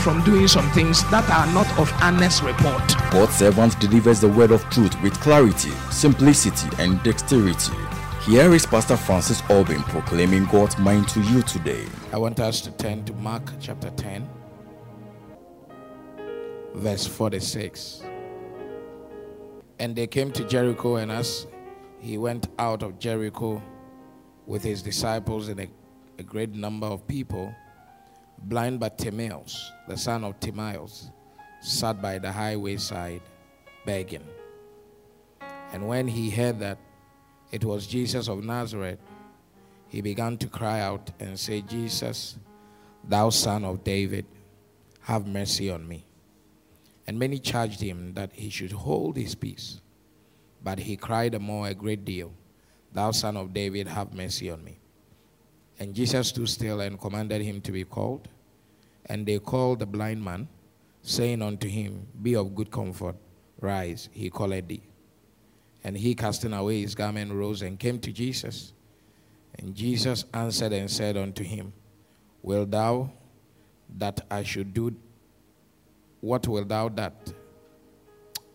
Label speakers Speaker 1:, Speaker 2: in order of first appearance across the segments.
Speaker 1: from doing some things that are not of honest report.
Speaker 2: God's servant delivers the word of truth with clarity, simplicity, and dexterity. Here is Pastor Francis Albin proclaiming God's mind to you today.
Speaker 1: I want us to turn to Mark chapter 10, verse 46. And they came to Jericho, and as he went out of Jericho with his disciples and a, a great number of people, blind Bartimaeus, the son of Timaeus, sat by the highway side begging. And when he heard that it was Jesus of Nazareth, he began to cry out and say, Jesus, thou son of David, have mercy on me. And many charged him that he should hold his peace. But he cried the more a great deal, Thou son of David, have mercy on me. And Jesus stood still and commanded him to be called. And they called the blind man, saying unto him, Be of good comfort, rise, he calleth thee. And he, casting away his garment, rose and came to Jesus. And Jesus answered and said unto him, Will thou that I should do? What will thou that?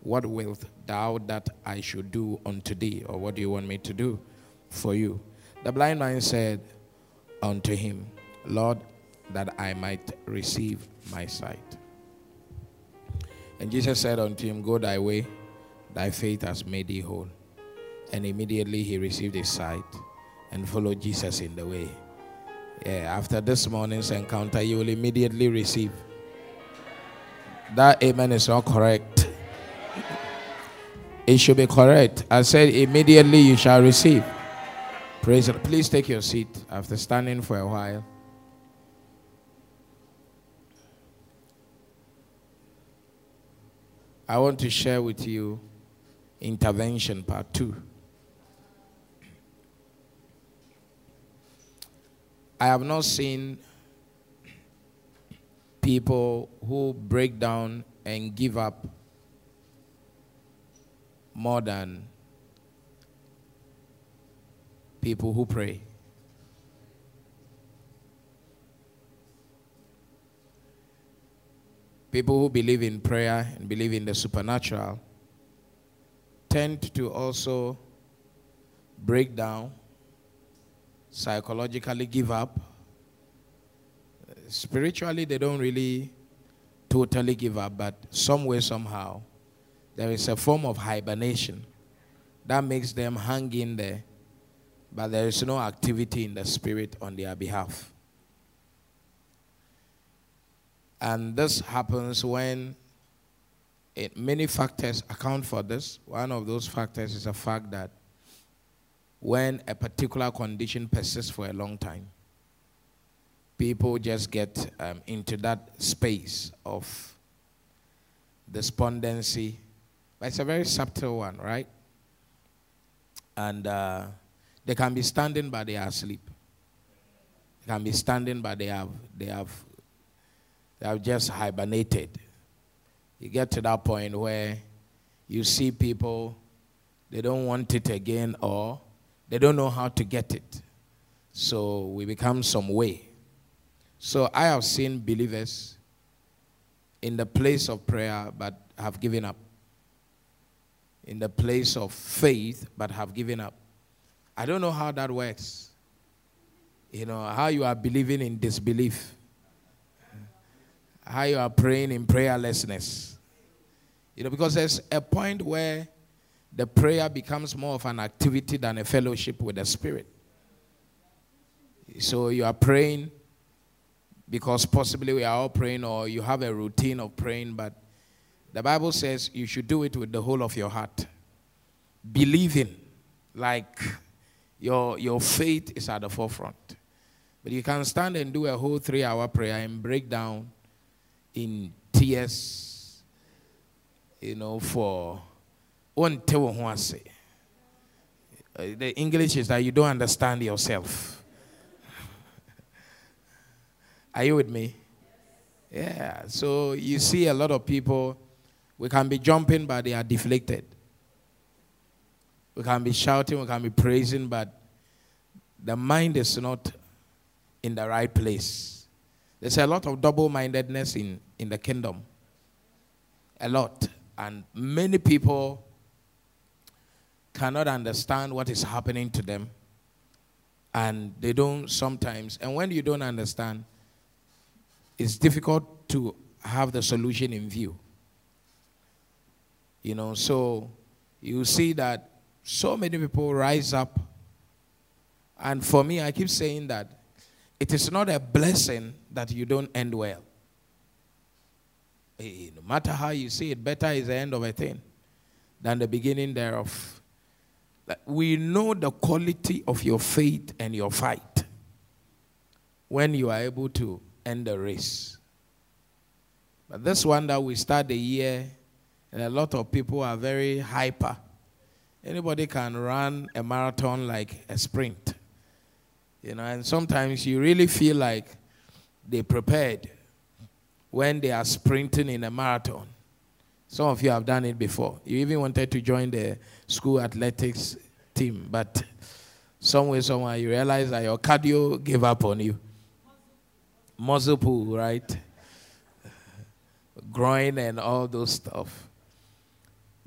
Speaker 1: What wilt thou that I should do unto thee? Or what do you want me to do for you? The blind man said unto him, Lord, that I might receive my sight. And Jesus said unto him, Go thy way, thy faith has made thee whole. And immediately he received his sight and followed Jesus in the way. Yeah, after this morning's encounter, you will immediately receive. That amen is not correct. It should be correct. I said, immediately you shall receive. Praise. Please take your seat after standing for a while. I want to share with you intervention part two. I have not seen people who break down and give up more than people who pray. People who believe in prayer and believe in the supernatural tend to also break down, psychologically give up. Spiritually, they don't really totally give up, but some way, somehow, there is a form of hibernation that makes them hang in there, but there is no activity in the spirit on their behalf. And this happens when it, many factors account for this. One of those factors is the fact that when a particular condition persists for a long time, people just get um, into that space of despondency. But it's a very subtle one, right? And uh, they can be standing, but they are asleep. They can be standing, but they have, they have they have just hibernated. You get to that point where you see people, they don't want it again or they don't know how to get it. So we become some way. So I have seen believers in the place of prayer but have given up. In the place of faith but have given up. I don't know how that works. You know, how you are believing in disbelief how you are praying in prayerlessness. You know, because there's a point where the prayer becomes more of an activity than a fellowship with the Spirit. So you are praying because possibly we are all praying, or you have a routine of praying, but the Bible says you should do it with the whole of your heart. Believing, like your, your faith is at the forefront. But you can stand and do a whole three hour prayer and break down in tears, you know, for one wo ho ase Uh, the english is that you don't understand yourself. Are you with me? Yeah so you see a lot of people we can be jumping but they are deflected we can be shouting we can be praising but the mind is not in the right place. There's a lot of double-mindedness in, in the kingdom a lot and many people cannot understand what is happening to them. And they don't sometimes. And when you don't understand, it's difficult to have the solution in view. You know, so you see that so many people rise up. And for me, I keep saying that it is not a blessing that you don't end well. Eh, no matter how you see it, better is the end of a thing than the beginning thereof. We know the quality of your faith and your fight when you are able to end the race. But this one that we start the year, and a lot of people are very hyper. Anybody can run a marathon like a sprint. You know, and sometimes you really feel like they prepared when they are sprinting in a marathon. Some of you have done it before. You even wanted to join the school athletics team, but somewhere, somewhere, you realize that your cardio gave up on you. Muscle pull, right? Groin and all those stuff.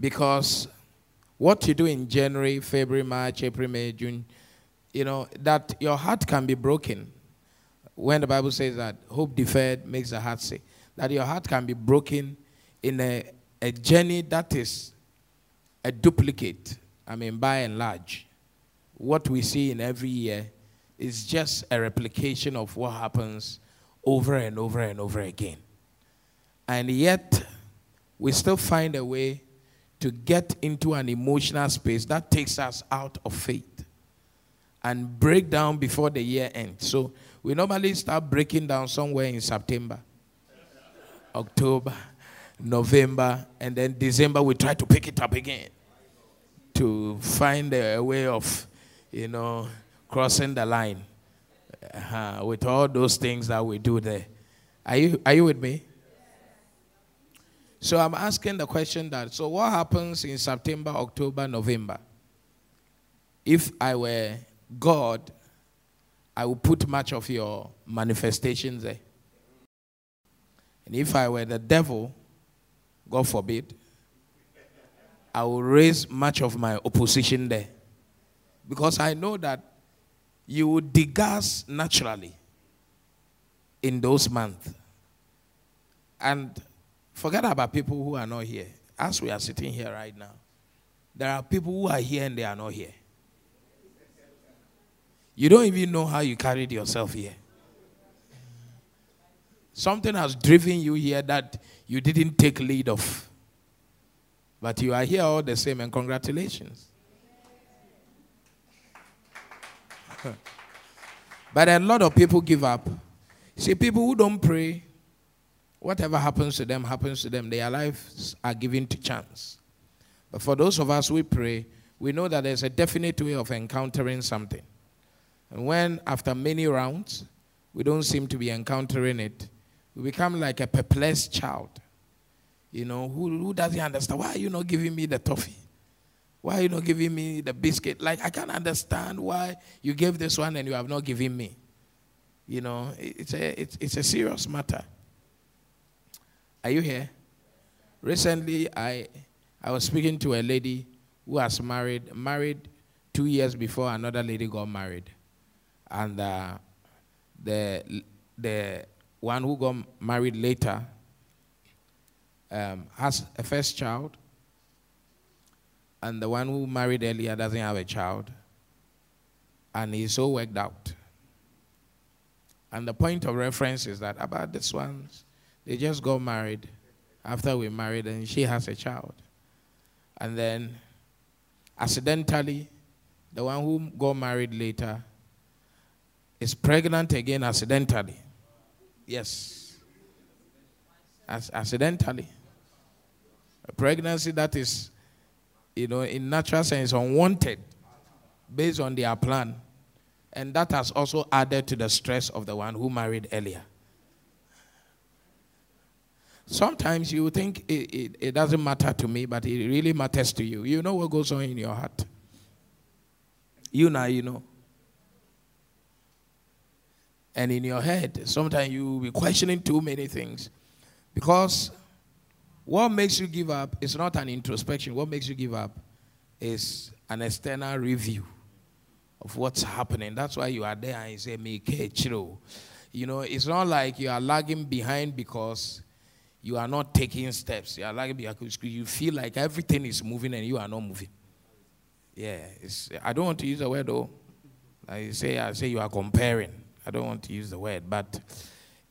Speaker 1: Because what you do in January, February, March, April, May, June, you know, that your heart can be broken. When the Bible says that hope deferred makes the heart sick, that your heart can be broken in a, a journey that is a duplicate, I mean, by and large. What we see in every year is just a replication of what happens over and over and over again. And yet, we still find a way to get into an emotional space that takes us out of faith and break down before the year ends. So, we normally start breaking down somewhere in September, October, November, and then December, we try to pick it up again to find a way of, you know, crossing the line uh, with all those things that we do there. Are you, are you with me? So I'm asking the question that so what happens in September, October, November? If I were God, I would put much of your manifestations there. And if I were the devil, God forbid, I will raise much of my opposition there. Because I know that you would degas naturally in those months. And forget about people who are not here. As we are sitting here right now, there are people who are here and they are not here. You don't even know how you carried yourself here. Something has driven you here that you didn't take lead of. But you are here all the same, and congratulations. but a lot of people give up. See, people who don't pray, whatever happens to them happens to them. Their lives are given to chance. But for those of us who pray, we know that there's a definite way of encountering something. And when, after many rounds, we don't seem to be encountering it, we become like a perplexed child. You know, who, who doesn't understand? Why are you not giving me the toffee? Why are you not giving me the biscuit? Like, I can't understand why you gave this one and you have not given me. You know, it's a, it's, it's a serious matter. Are you here? Recently, I, I was speaking to a lady who has married, married two years before another lady got married. And uh, the, the one who got married later um, has a first child, and the one who married earlier doesn't have a child, and he's so worked out. And the point of reference is that about this one, they just got married after we married, and she has a child. And then, accidentally, the one who got married later is pregnant again accidentally. Yes. As, accidentally. A pregnancy that is, you know, in natural sense, unwanted based on their plan. And that has also added to the stress of the one who married earlier. Sometimes you think it, it, it, doesn't matter to me, but it really matters to you. You know what goes on in your heart. You now, you know. And in your head, sometimes you will be questioning too many things. Because what makes you give up is not an introspection. What makes you give up is an external review of what's happening. That's why you are there and you say, Me, You know, it's not like you are lagging behind because you are not taking steps. You are lagging because you feel like everything is moving and you are not moving. Yeah, I don't want to use the word though. I say I say you are comparing. I don't want to use the word, but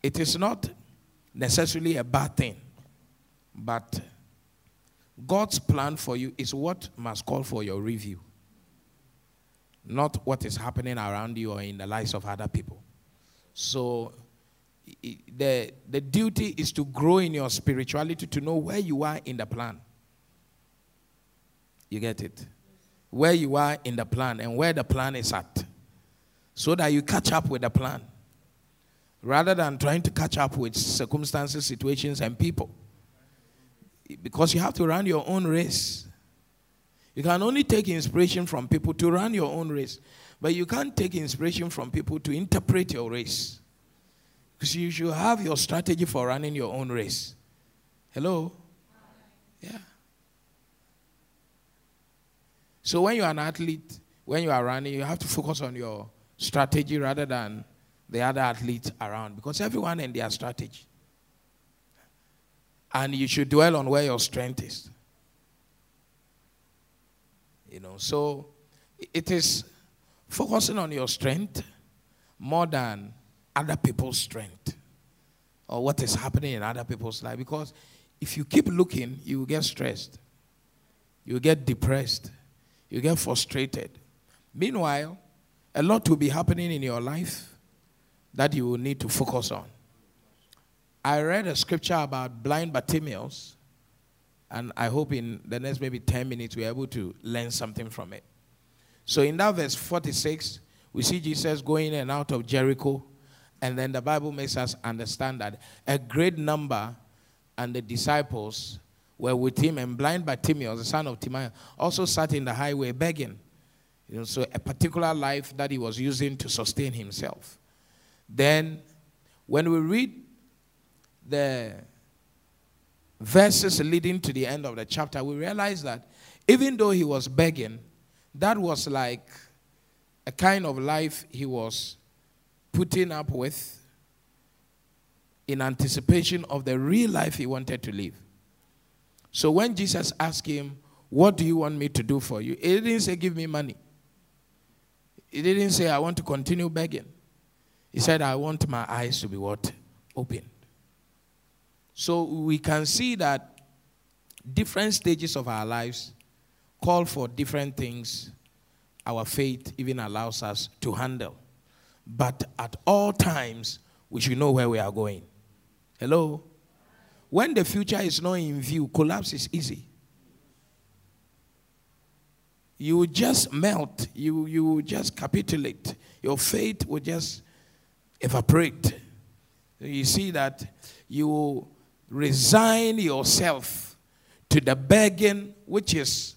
Speaker 1: it is not necessarily a bad thing. But God's plan for you is what must call for your review not what is happening around you or in the lives of other people. So, the, the duty is to grow in your spirituality to know where you are in the plan. You get it? Where you are in the plan and where the plan is at. So that you catch up with the plan. Rather than trying to catch up with circumstances, situations, and people. Because you have to run your own race. You can only take inspiration from people to run your own race, but you can't take inspiration from people to interpret your race. Because you should have your strategy for running your own race. Hello? Yeah. So when you're an athlete, when you are running, you have to focus on your strategy rather than the other athletes around because everyone in their strategy. And you should dwell on where your strength is. You know, so it is focusing on your strength more than other people's strength or what is happening in other people's life. Because if you keep looking, you will get stressed, you get depressed, you get frustrated. Meanwhile, a lot will be happening in your life that you will need to focus on. I read a scripture about blind Bartimaeus and I hope in the next maybe 10 minutes we're able to learn something from it. So in that verse 46, we see Jesus going in and out of Jericho. And then the Bible makes us understand that a great number and the disciples were with him, and blind Bartimaeus, the son of Timaeus, also sat in the highway begging. You know, so a particular life that he was using to sustain himself. Then, when we read the verses leading to the end of the chapter, we realize that even though he was begging, that was like a kind of life he was putting up with in anticipation of the real life he wanted to live. So when Jesus asked him, What do you want me to do for you? He didn't say, Give me money. He didn't say, I want to continue begging. He said, I want my eyes to be what? Open. So we can see that different stages of our lives call for different things our faith even allows us to handle. But at all times, we should know where we are going. Hello? When the future is not in view, collapse is easy. You just melt, you, you just capitulate, your faith will just evaporate. You see that you resign yourself to the begging, which is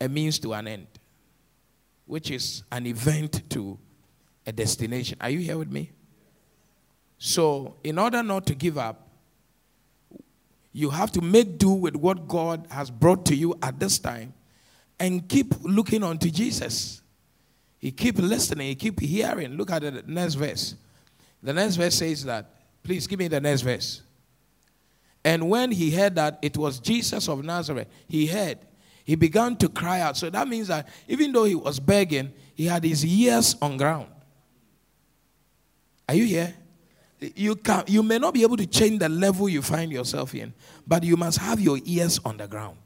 Speaker 1: a means to an end, which is an event to a destination. Are you here with me? So, in order not to give up, you have to make do with what God has brought to you at this time and keep looking unto Jesus. He keep listening, he keep hearing. Look at the next verse. The next verse says that. Please give me the next verse. And when he heard that it was Jesus of Nazareth, he heard, he began to cry out. So that means that even though he was begging, he had his ears on ground. Are you here? You, can, you may not be able to change the level you find yourself in, but you must have your ears on the ground.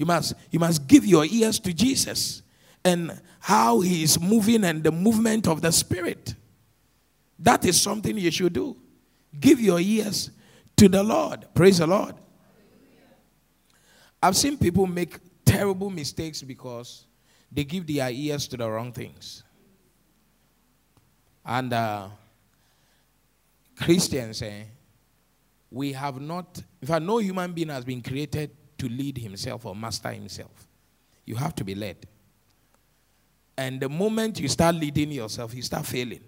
Speaker 1: You must, you must give your ears to Jesus and how he is moving and the movement of the Spirit. That is something you should do. Give your ears to the Lord. Praise the Lord. I've seen people make terrible mistakes because they give their ears to the wrong things. And uh, Christians, eh, we have not, in fact, no human being has been created to lead himself or master himself. You have to be led. And the moment you start leading yourself, you start failing.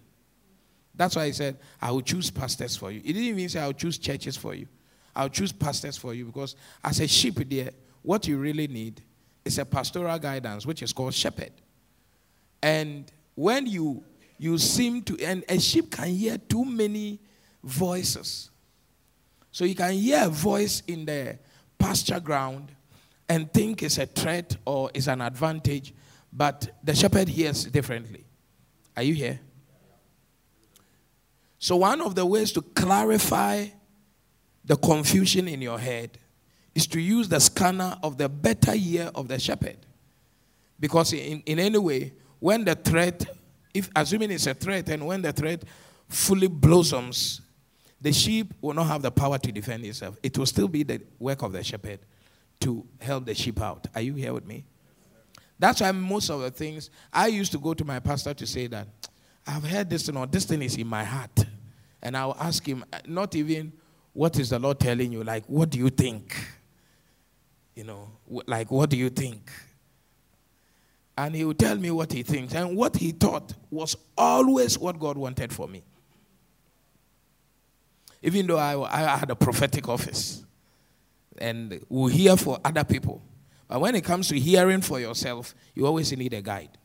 Speaker 1: That's why I said, I will choose pastors for you. It didn't even say I'll choose churches for you. I'll choose pastors for you because as a sheep there, what you really need is a pastoral guidance, which is called shepherd. And when you you seem to and a sheep can hear too many voices. So you can hear a voice in the pasture ground and think it's a threat or it's an advantage, but the shepherd hears differently. Are you here? So, one of the ways to clarify the confusion in your head is to use the scanner of the better ear of the shepherd. Because, in, in any way, when the threat, if assuming it's a threat, and when the threat fully blossoms, the sheep will not have the power to defend itself. It will still be the work of the shepherd to help the sheep out. Are you here with me? That's why most of the things I used to go to my pastor to say that I've heard this thing or this thing is in my heart. And I'll ask him, uh, not even what is the Lord telling you, like, what do you think? You know, like, what do you think? And he would tell me what he thinks. And what he thought was always what God wanted for me. Even though I, I had a prophetic office and we hear for other people. But when it comes to hearing for yourself, you always need a guide.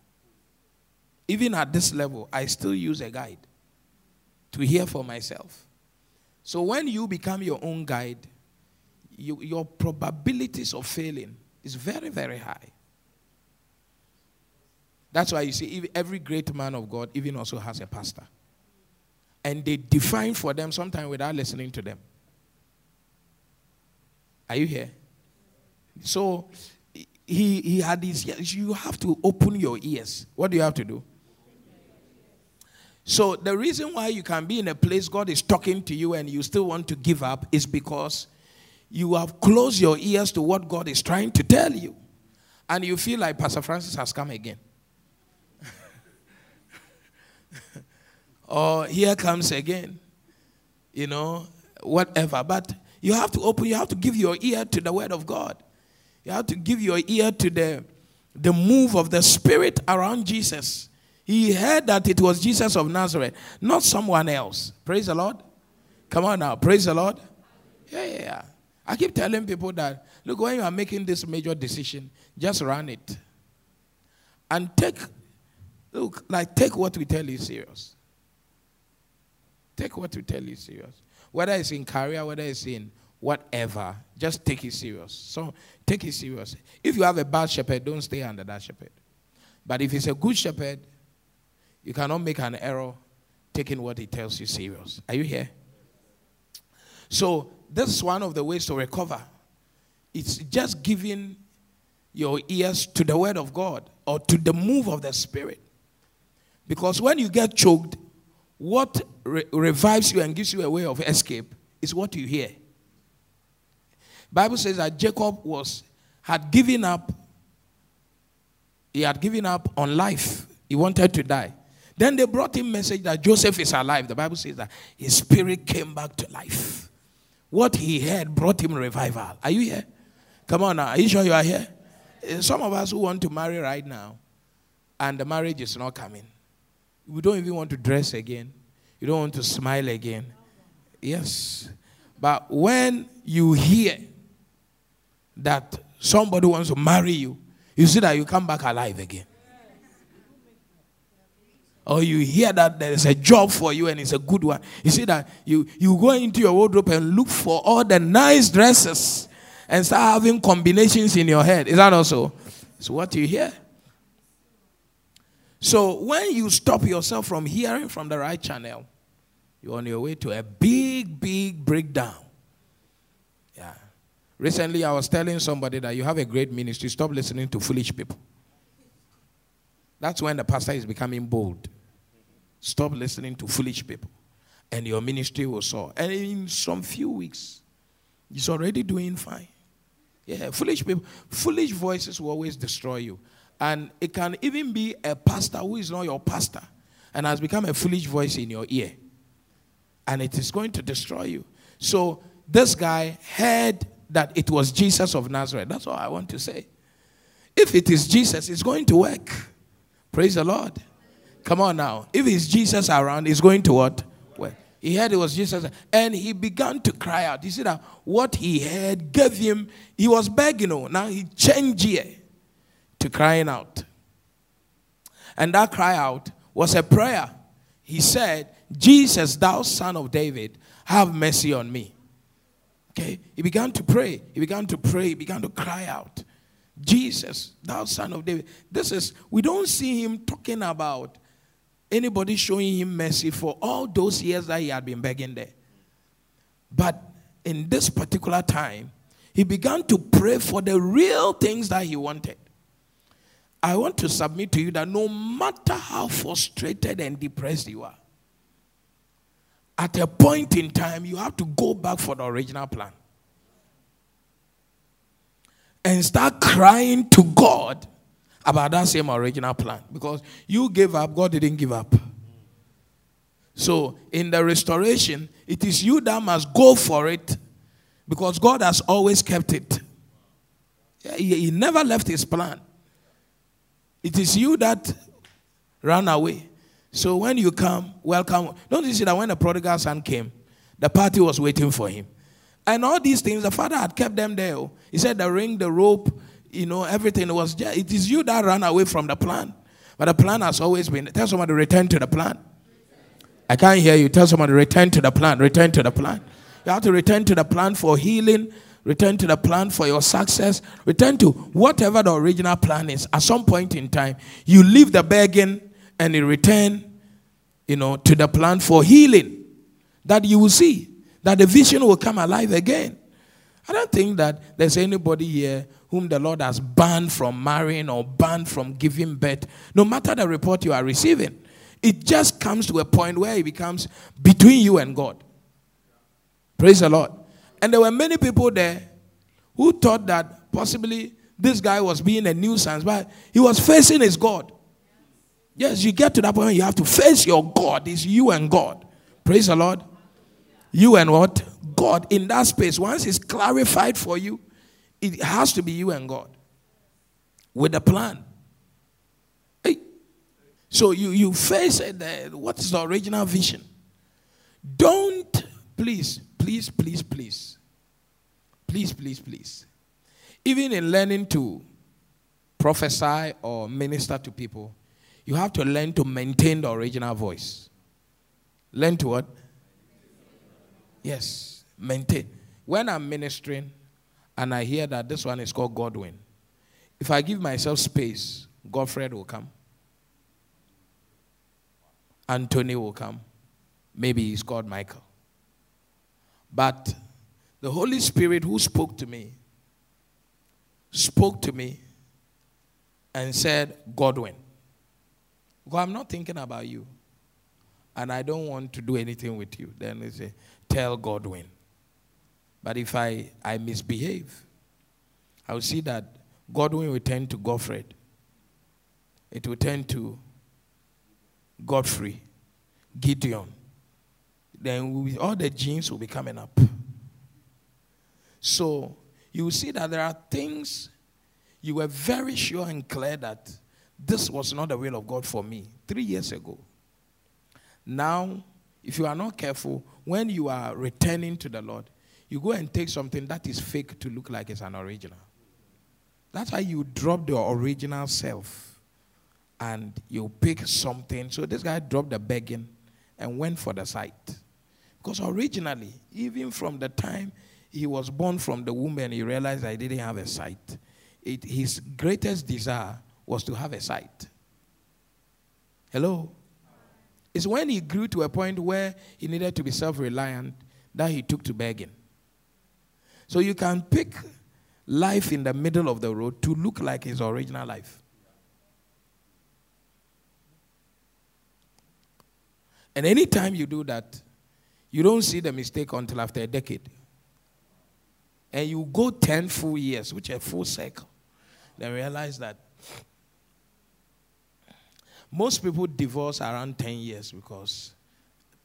Speaker 1: Even at this level, I still use a guide to hear for myself. So when you become your own guide, you, your probabilities of failing is very, very high. That's why you see every great man of God even also has a pastor. And they define for them sometimes without listening to them. Are you here? So he, he had these, you have to open your ears. What do you have to do? So, the reason why you can be in a place God is talking to you and you still want to give up is because you have closed your ears to what God is trying to tell you. And you feel like Pastor Francis has come again. or here comes again. You know, whatever. But you have to open, you have to give your ear to the word of God. You have to give your ear to the, the move of the Spirit around Jesus. He heard that it was Jesus of Nazareth, not someone else. Praise the Lord. Come on now. Praise the Lord. Yeah, yeah, yeah. I keep telling people that, look, when you are making this major decision, just run it. And take, look, like, take what we tell you serious. Take what we tell you serious. Whether it's in career, whether it's in whatever, just take it serious. So take it serious. If you have a bad shepherd, don't stay under that shepherd. But if it's a good shepherd, you cannot make an error taking what he tells you serious. Are you here? So, this is one of the ways to recover. It's just giving your ears to the word of God or to the move of the Spirit. Because when you get choked, what re- revives you and gives you a way of escape is what you hear. Bible says that Jacob was had given up he had given up on life. He wanted to die. Then they brought him message that Joseph is alive. The Bible says that his spirit came back to life. What he heard brought him revival. Are you here? Come on now. Are you sure you are here? Eh, some of us who want to marry right now and the marriage is not coming. We don't even want to dress again. You don't want to smile again. Yes. But when you hear that somebody wants to marry you, you see that you come back alive again or you hear that there is a job for you and it's a good one, you see that you, you go into your wardrobe and look for all the nice dresses and start having combinations in your head. Is that also? It's what you hear. So when you stop yourself from hearing from the right channel, you're on your way to a big, big breakdown. Yeah. Recently, I was telling somebody that you have a great ministry. Stop listening to foolish people. That's when the pastor is becoming bold. Stop listening to foolish people, and your ministry will soar. And in some few weeks, it's already doing fine. Yeah, foolish people, foolish voices will always destroy you. And it can even be a pastor who is not your pastor and has become a foolish voice in your ear. And it is going to destroy you. So this guy heard that it was Jesus of Nazareth. That's all I want to say. If it is Jesus, it's going to work. Praise the Lord. Come on now. If it's Jesus around, it's going to what? Work. He heard it was Jesus, and he began to cry out. You see that what he heard gave him, he was begging. You know, now he changed here to crying out. And that cry out was a prayer. He said, Jesus, thou son of David, have mercy on me. Okay? He began to pray. He began to pray. He began to cry out. Jesus, thou son of David. This is, we don't see him talking about anybody showing him mercy for all those years that he had been begging there. But in this particular time, he began to pray for the real things that he wanted. I want to submit to you that no matter how frustrated and depressed you are, at a point in time, you have to go back for the original plan and start crying to God about that same original plan because you gave up, God didn't give up. So, in the restoration, it is you that must go for it because God has always kept it. He, never left his plan. It is you that ran away. So when you come, welcome. Don't you see that when the prodigal son came, the party was waiting for him. And all these things, the father had kept them there. He said the ring, the rope, you know, everything was just, it is you that ran away from the plan. But the plan has always been, tell somebody to return to the plan. I can't hear you. Tell somebody to return to the plan. Return to the plan. You have to return to the plan for healing, return to the plan for your success, return to whatever the original plan is. At some point in time, you leave the begging and you return, you know, to the plan for healing. That you will see that the vision will come alive again. I don't think that there's anybody here whom the Lord has banned from marrying or banned from giving birth, no matter the report you are receiving. It just comes to a point where it becomes between you and God. Praise the Lord. And there were many people there who thought that possibly this guy was being a nuisance, but he was facing his God. Yes, you get to that point you have to face your God. It's you and God. Praise the Lord. You and what? God in that space. Once it's clarified for you, it has to be you and God with a plan. Hey. So you, you face it. Uh, what is the original vision? Don't, please, please, please, please, please, please, please. Even in learning to prophesy or minister to people, you have to learn to maintain the original voice. Learn to what? Yes, maintain. When I'm ministering and I hear that this one is called Godwin, if I give myself space, Godfred will come. Anthony will come. Maybe he's called Michael. But the Holy Spirit who spoke to me spoke to me and said, Godwin. Well, I'm not thinking about you. And I don't want to do anything with you. Then they say, Tell Godwin. But if I, I misbehave, I will see that Godwin will turn to Godfred. It will turn to Godfrey, Gideon. Then all the genes will be coming up. So you will see that there are things you were very sure and clear that this was not the will of God for me three years ago. Now, if you are not careful, when you are returning to the Lord, you go and take something that is fake to look like it's an original. That's why you drop your original self and you pick something. So this guy dropped the begging and went for the sight. Because originally, even from the time he was born from the womb and he realized I didn't have a sight, it, his greatest desire was to have a sight. Hello? It's when he grew to a point where he needed to be self reliant that he took to begging. So you can pick life in the middle of the road to look like his original life. And anytime you do that, you don't see the mistake until after a decade. and you go 10 full years, which is a full cycle, then realize that most people divorce around 10 years because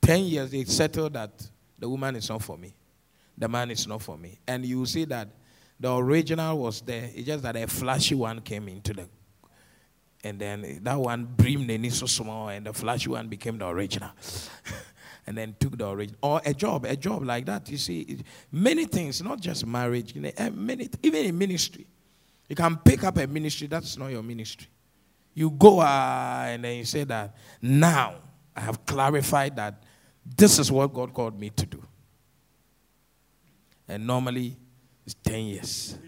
Speaker 1: 10 years they settle that the woman is not for me, the man is not for me. And you see that the original was there, it's just that a flashy one came into the and then that one brimmed the so small, and the flashy one became the original. and then took the original. Or a job, a job like that. You see, many things, not just marriage, eh, many, even in ministry. You can pick up a ministry, that's not your ministry. You go uh, and then you say that, now I have clarified that this is what God called me to do. And normally it's 10 years.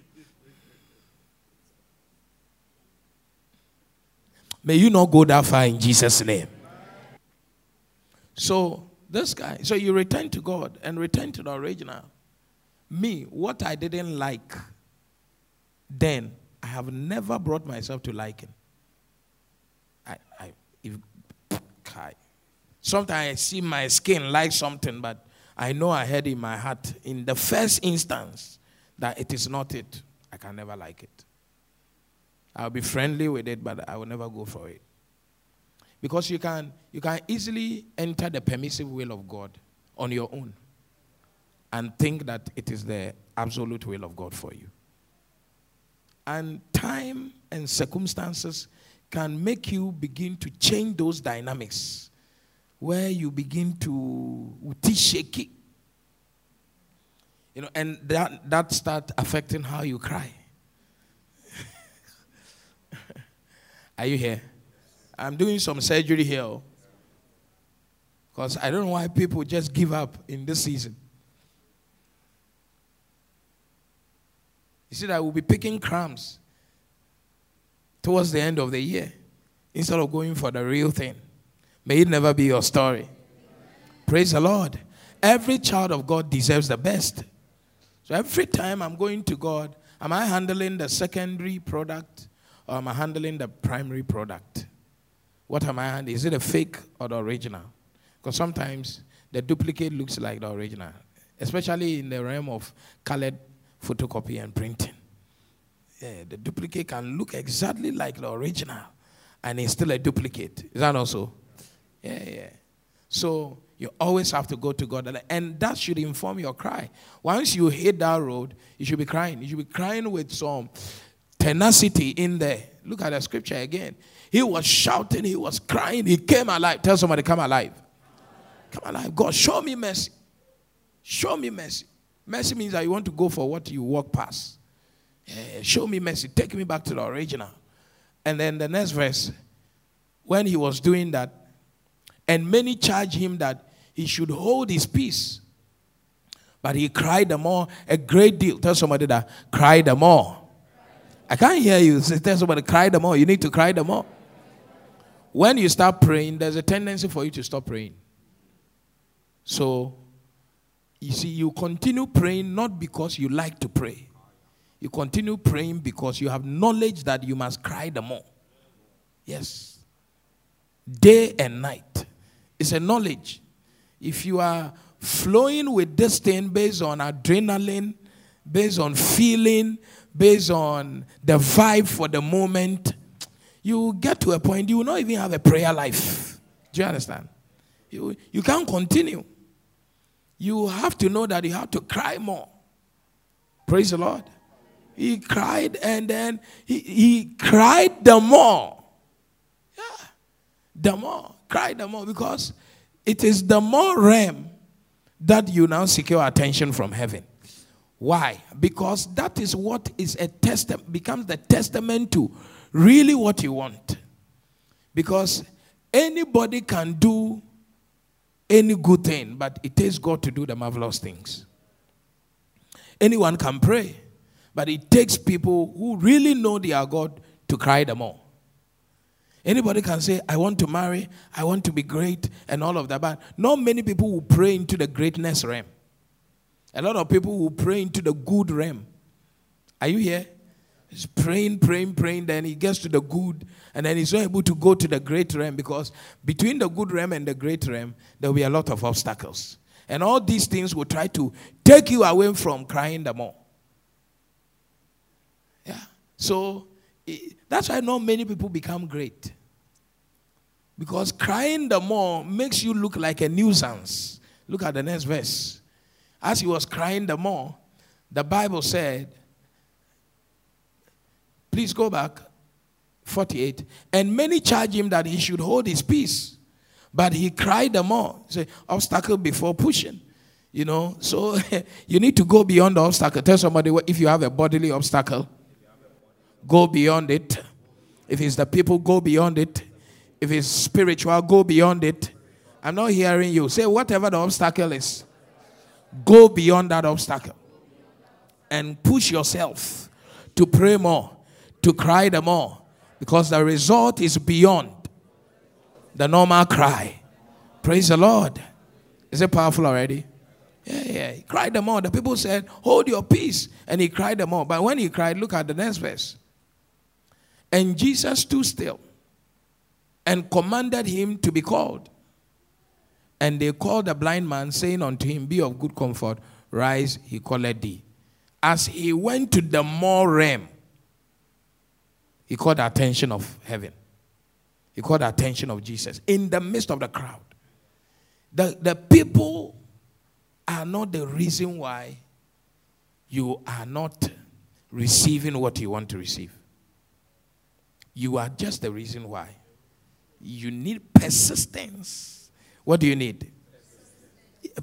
Speaker 1: May you not go that far in Jesus' name. So, this guy, so you return to God and return to the original. Me, what I didn't like then, I have never brought myself to liking. I, I, if, I, sometimes I see my skin like something, but I know I had in my heart, in the first instance, that it is not it. I can never like it. I'll be friendly with it, but I will never go for it. Because you can, you can easily enter the permissive will of God on your own and think that it is the absolute will of God for you. And time and circumstances can make you begin to change those dynamics where you begin to shaky. You know, and that, that start affecting how you cry. Are you here? I'm doing some surgery here. Because I don't know why people just give up in this season. You see, that we'll be picking crumbs towards the end of the year instead of going for the real thing. May it never be your story. Praise the Lord. Every child of God deserves the best. So every time I'm going to God, am I handling the secondary product or am I handling the primary product? What am I? Is it a fake or the original? Because sometimes the duplicate looks like the original, especially in the realm of colored photocopy and printing. Yeah, the duplicate can look exactly like the original, and it's still a duplicate. Is that also? Yeah, yeah. So you always have to go to God, and that should inform your cry. Once you hit that road, you should be crying. You should be crying with some tenacity in there. Look at the scripture again. He was shouting, he was crying, he came alive. Tell somebody, come alive. Come alive. God, show me mercy. Show me mercy. Mercy means that you want to go for what you walk past. Yeah, show me mercy. Take me back to the original. And then the next verse, when he was doing that, and many charged him that he should hold his peace. But he cried the more a great deal. Tell somebody that cry the more. I can't hear you. Tell somebody, cry them more. You need to cry them more. When you start praying, there's a tendency for you to stop praying. So, you see, you continue praying not because you like to pray. You continue praying because you have knowledge that you must cry them more. Yes. Day and night. It's a knowledge. If you are flowing with this thing based on adrenaline, based on feeling, based on the vibe for the moment, you get to a point you will not even have a prayer life. Do you understand? You, you can't continue. You have to know that you have to cry more. Praise the Lord. He cried and then he, he cried the more. Yeah. The more. Cried the more because it is the more realm that you now secure attention from heaven. Why? Because that is what is a testament becomes the testament to really what you want. Because anybody can do any good thing, but it takes God to do the marvelous things. Anyone can pray, but it takes people who really know they are God to cry them all. Anybody can say, I want to marry, I want to be great, and all of that, but not many people will pray into the greatness realm. A lot of people will pray into the good realm. Are you here? He's praying, praying, praying, then he gets to the good, and then he's not able to go to the great realm because between the good realm and the great realm, there will be a lot of obstacles. And all these things will try to take you away from crying the more. Yeah. So that's why not many people become great. Because crying the more makes you look like a nuisance. Look at the next verse. As he was crying the more, the Bible said, please go back, 48. And many charged him that he should hold his peace. But he cried the more. Say, obstacle before pushing. You know, so you need to go beyond the obstacle. Tell somebody if you have a bodily obstacle, go beyond it. If it's the people, go beyond it. If it's spiritual, go beyond it. I'm not hearing you. Say whatever the obstacle is, go beyond that obstacle and push yourself to pray more, to cry the more, because the result is beyond the normal cry. Praise the Lord. Is it powerful already? Yeah, yeah. He cried the more. The people said, Hold your peace. And he cried the more. But when he cried, look at the next verse. And Jesus stood still and commanded him to be called. And they called the blind man, saying unto him, Be of good comfort, rise, he called thee. As he went to the more realm, he called the attention of heaven. He called the attention of Jesus in the midst of the crowd. The, the people are not the reason why you are not receiving what you want to receive. You are just the reason why. You need persistence. What do you need?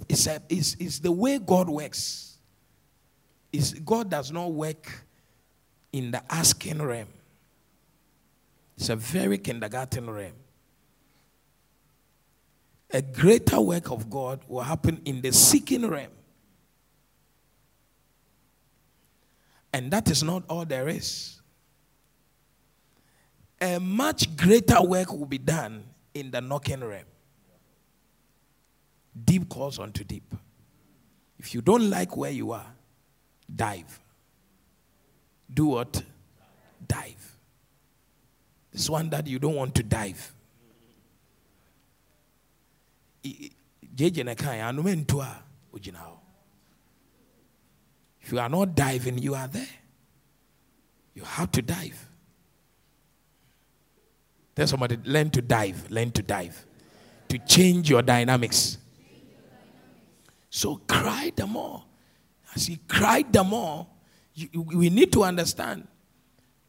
Speaker 1: It's, a, it's, it's the way God works. It's, God does not work in the asking realm. It's a very kindergarten realm. A greater work of God will happen in the seeking realm. And that is not all there is a much greater work will be done in the knocking realm. Deep calls onto deep. If you don't like where you are, dive. Do what? Dive. This one that you don't want to dive. If you are not diving, you are there. You have to dive. Tell somebody, learn to dive, learn to dive, to change your dynamics. So cry the more. As he cried the more, we need to understand.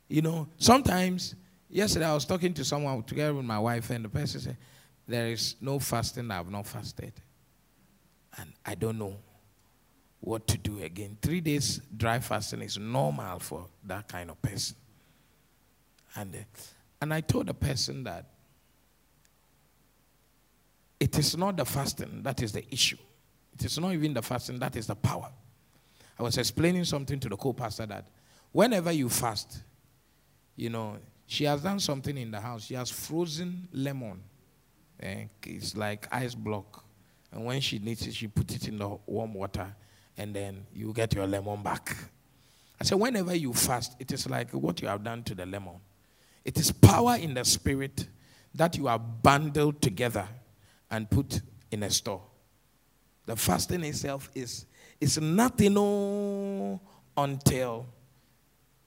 Speaker 1: You know, sometimes, yesterday I was talking to someone together with my wife, and the person said, There is no fasting, I have not fasted. And I don't know what to do again. Three days dry fasting is normal for that kind of person. And uh, and I told the person that it is not the fasting that is the issue. It is not even the fasting that is the power. I was explaining something to the co pastor that whenever you fast, you know, she has done something in the house. She has frozen lemon. Eh, it's like ice block. And when she needs it, she put it in the warm water and then you get your lemon back. I said, whenever you fast, it is like what you have done to the lemon. It is power in the spirit that you are bundled together and put in a store. The fasting itself is, is nothing until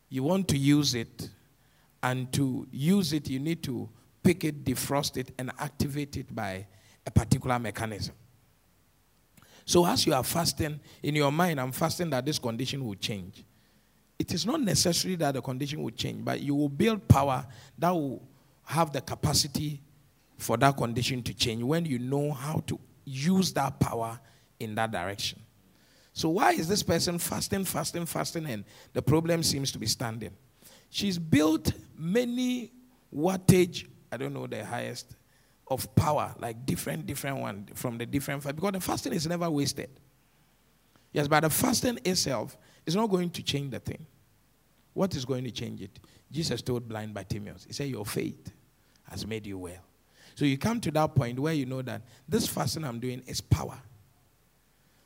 Speaker 1: you want to use it. And to use it, you need to pick it, defrost it, and activate it by a particular mechanism. So, as you are fasting, in your mind, I'm fasting that this condition will change it is not necessary that the condition will change, but you will build power that will have the capacity for that condition to change when you know how to use that power in that direction. So, why is this person fasting, fasting, fasting, and the problem seems to be standing? She's built many wattage, I don't know the highest, of power, like different, different one from the different, because the fasting is never wasted. Yes, but the fasting itself is not going to change the thing. What is going to change it? Jesus told blind Bartimaeus, He said, Your faith has made you well. So you come to that point where you know that this fasting I'm doing is power.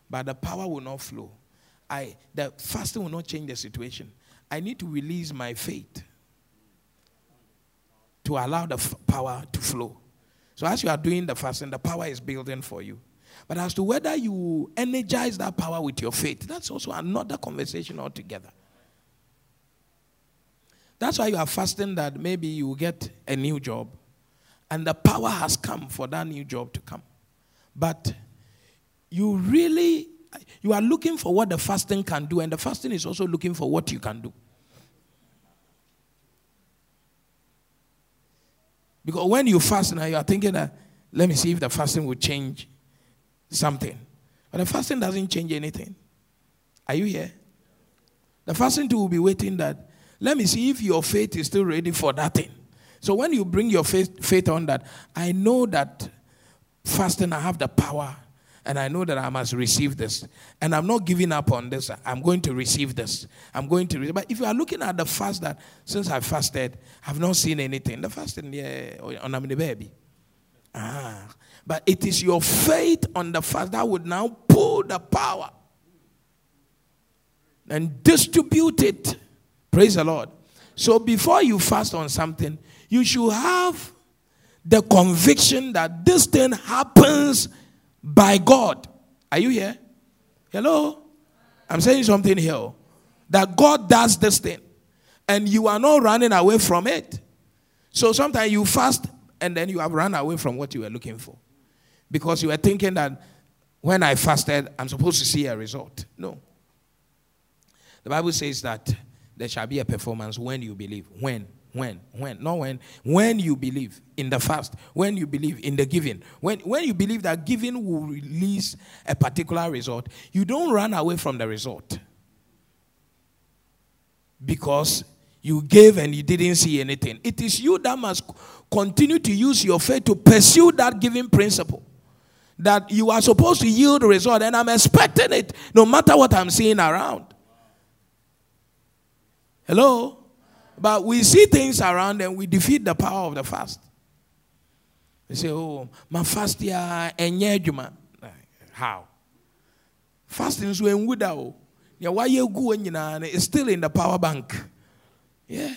Speaker 1: But the power will not flow. I the fasting will not change the situation. I need to release my faith to allow the f- power to flow. So as you are doing the fasting, the power is building for you. But as to whether you energize that power with your faith, that's also another conversation altogether. That's why you are fasting that maybe you will get a new job and the power has come for that new job to come. But you really you are looking for what the fasting can do and the fasting is also looking for what you can do. Because when you fast now, you are thinking that, let me see if the fasting will change something. But the fasting doesn't change anything. Are you here? The fasting too will be waiting that, let me see if your faith is still ready for that thing. So when you bring your faith, faith on that, I know that fasting, I have the power and I know that I must receive this. And I'm not giving up on this. I'm going to receive this. I'm going to receive. But if you are looking at the fast that since I fasted, I've not seen anything. The fasting, yeah, on the baby. Ah. But it is your faith on the fast that would now pull the power and distribute it. Praise the Lord. So before you fast on something, you should have the conviction that this thing happens by God. Are you here? Hello? I'm saying something here. That God does this thing. And you are not running away from it. So sometimes you fast and then you have run away from what you were looking for. Because you were thinking that when I fasted, I'm supposed to see a result. No. The Bible says that there shall be a performance when you believe. When? When? When? Not when. When you believe in the fast, when you believe in the giving, when, when you believe that giving will release a particular result, you don't run away from the result. Because you gave and you didn't see anything. It is you that must continue to use your faith to pursue that giving principle. That you are supposed to yield result, and I'm expecting it no matter what I'm seeing around. Hello? But we see things around and we defeat the power of the fast. They say, oh, my fast ya enye How? Fasting is when would oh. Yeah, why you go it's still in the power bank. Yeah.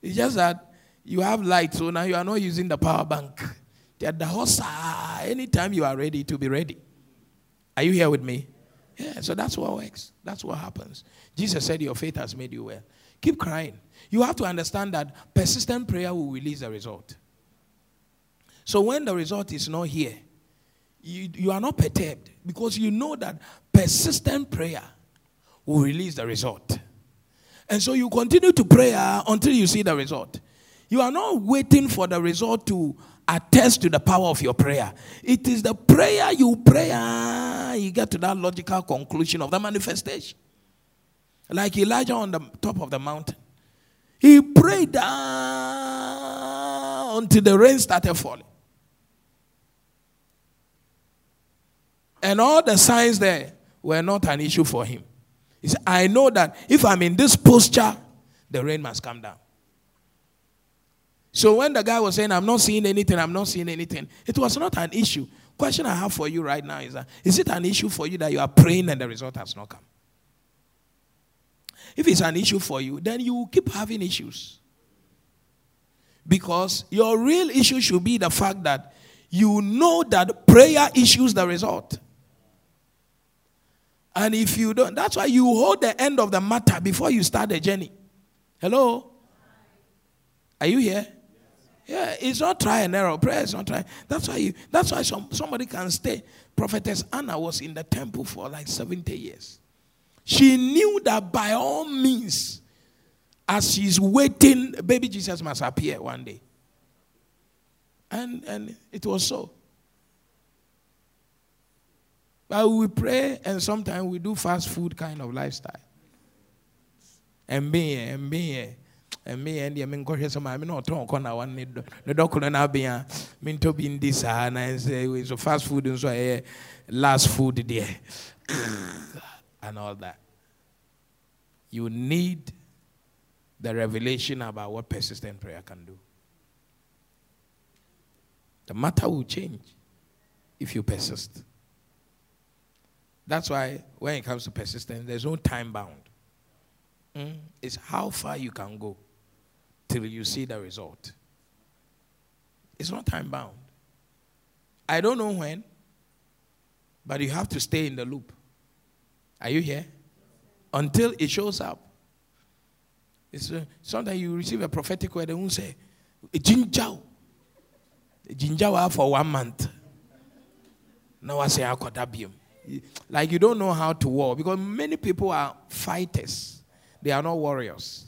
Speaker 1: It's just that you have light, so now you are not using the power bank. At the hosa, ah, anytime you are ready to be ready. Are you here with me? Yeah, so that's what works. That's what happens. Jesus said, Your faith has made you well. Keep crying. You have to understand that persistent prayer will release the result. So when the result is not here, you, you are not perturbed because you know that persistent prayer will release the result. And so you continue to pray uh, until you see the result. You are not waiting for the result to attest to the power of your prayer. It is the prayer you pray, uh, you get to that logical conclusion of the manifestation. Like Elijah on the top of the mountain. He prayed until the rain started falling. And all the signs there were not an issue for him. He said, I know that if I'm in this posture, the rain must come down. So when the guy was saying, I'm not seeing anything, I'm not seeing anything, it was not an issue. Question I have for you right now is that is it an issue for you that you are praying and the result has not come? If it's an issue for you, then you keep having issues. Because your real issue should be the fact that you know that prayer issues the result. And if you don't, that's why you hold the end of the matter before you start the journey. Hello? Are you here? Yeah, it's not try and error. Prayer is not try. That's why you, that's why some, somebody can stay. Prophetess Anna was in the temple for like 70 years. She knew that by all means, as she's waiting, baby Jesus must appear one day. And, and it was so. But we pray and sometimes we do fast food kind of lifestyle. And me, and me, and me, and the men go here some I mean not talk on one need the doctor and Abia mean to be in this and say so fast food and so last food there. and all that. You need the revelation about what persistent prayer can do. The matter will change if you persist. That's why when it comes to persistence, there's no time bound. Mm? It's how far you can go till you see the result. It's not time bound. I don't know when, but you have to stay in the loop. Are you here? Until it shows up. It's, uh, sometimes you receive a prophetic word and won't say, Jinjao. Jinjao for one month. Now I say, Akodabium. Like you don't know how to war because many people are fighters, they are not warriors.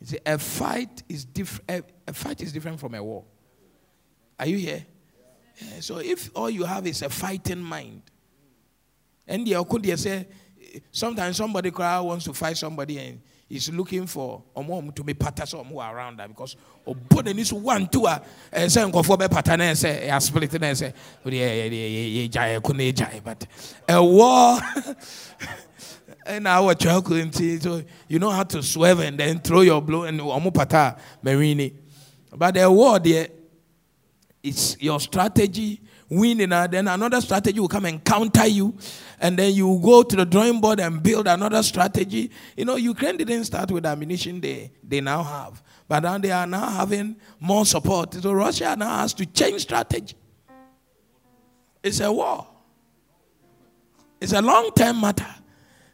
Speaker 1: You see, a fight is different. A fight is different from a war. Are you here? Yeah, so if all you have is a fighting mind, and the could say sometimes somebody crowd wants to fight somebody and is looking for ọmọ to be pata so ọmọ around that because ni so one two a nkọfọ bẹ pata náà ẹ sẹ ẹ split de ẹ ẹ ẹ gya ẹ kọ náà ẹ gya ẹ but na awọ twẹ ọkọ nti so you know how to swerve and then throw your blow and ọmọ pata mẹrin but ẹ wọ deɛ it's your strategy winning, uh, then another strategy will come and counter you. And then you go to the drawing board and build another strategy. You know, Ukraine didn't start with ammunition they, they now have. But now they are now having more support. So Russia now has to change strategy. It's a war. It's a long term matter.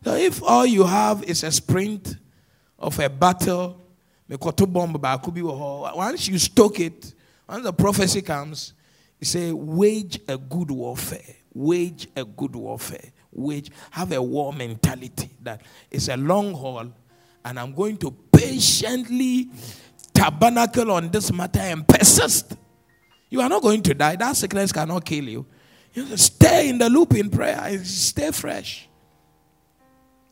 Speaker 1: So if all you have is a sprint of a battle, once you stoke it, once the prophecy comes, he say, wage a good warfare. Wage a good warfare. Wage, have a war mentality that it's a long haul, and I'm going to patiently tabernacle on this matter and persist. You are not going to die. That sickness cannot kill you. You stay in the loop in prayer and stay fresh.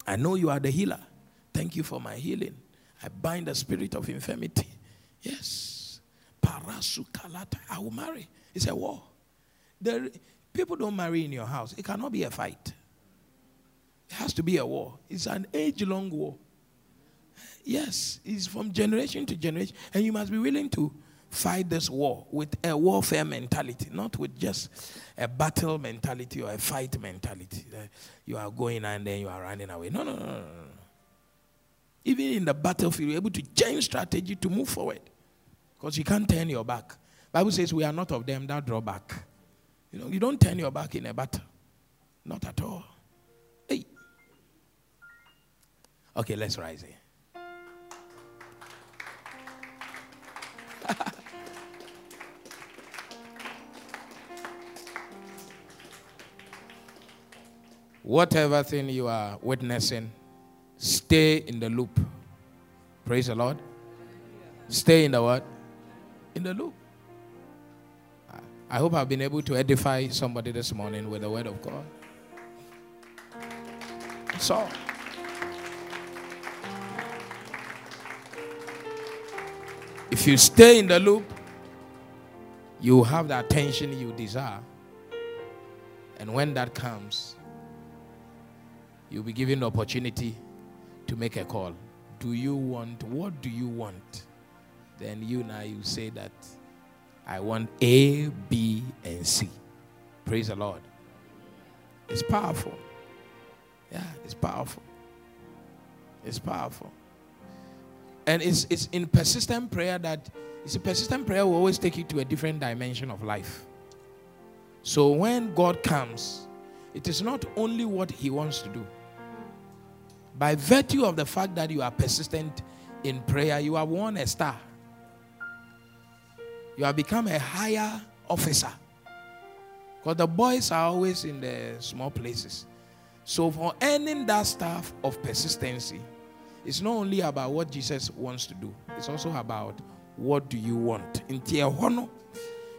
Speaker 1: I know you are the healer. Thank you for my healing. I bind the spirit of infirmity. Yes. Parasukalata. I will marry. It's a war. The, people don't marry in your house. It cannot be a fight. It has to be a war. It's an age long war. Yes, it's from generation to generation. And you must be willing to fight this war with a warfare mentality, not with just a battle mentality or a fight mentality. You are going and then you are running away. No, no, no, no, no. Even in the battlefield, you're able to change strategy to move forward. Because you can't turn your back. Bible says we are not of them that draw back. You know, you don't turn your back in a battle. Not at all. Hey. Okay, let's rise here. Whatever thing you are witnessing, stay in the loop. Praise the Lord. Stay in the what? In the loop. I hope I've been able to edify somebody this morning with the word of God. So, if you stay in the loop, you have the attention you desire. And when that comes, you'll be given the opportunity to make a call. Do you want, what do you want? Then you now you say that I want A, B, and C. Praise the Lord. It's powerful. Yeah, it's powerful. It's powerful. And it's, it's in persistent prayer that it's a persistent prayer will always take you to a different dimension of life. So when God comes, it is not only what He wants to do. By virtue of the fact that you are persistent in prayer, you have won a star you have become a higher officer. Because the boys are always in the small places. So, for earning that staff of persistency, it's not only about what Jesus wants to do, it's also about what do you want. In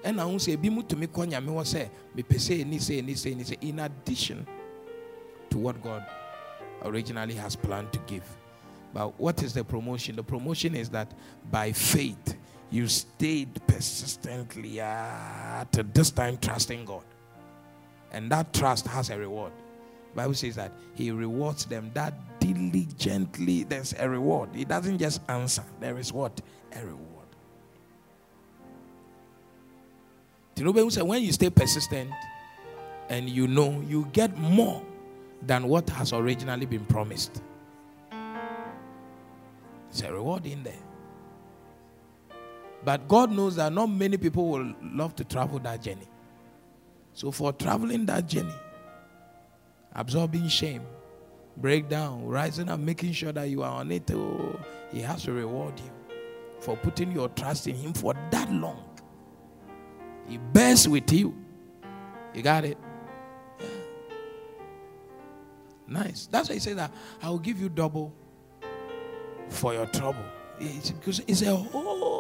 Speaker 1: and I say, in addition to what God originally has planned to give. But what is the promotion? The promotion is that by faith, you stayed persistently ah, at this time trusting God. And that trust has a reward. The Bible says that He rewards them that diligently. There's a reward. He doesn't just answer. There is what? A reward. When you stay persistent and you know, you get more than what has originally been promised. There's a reward in there. But God knows that not many people will love to travel that journey. So, for traveling that journey, absorbing shame, breakdown, rising up, making sure that you are on it. Oh, he has to reward you for putting your trust in Him for that long. He bears with you. You got it? Nice. That's why He said that I will give you double for your trouble. It's because it's a whole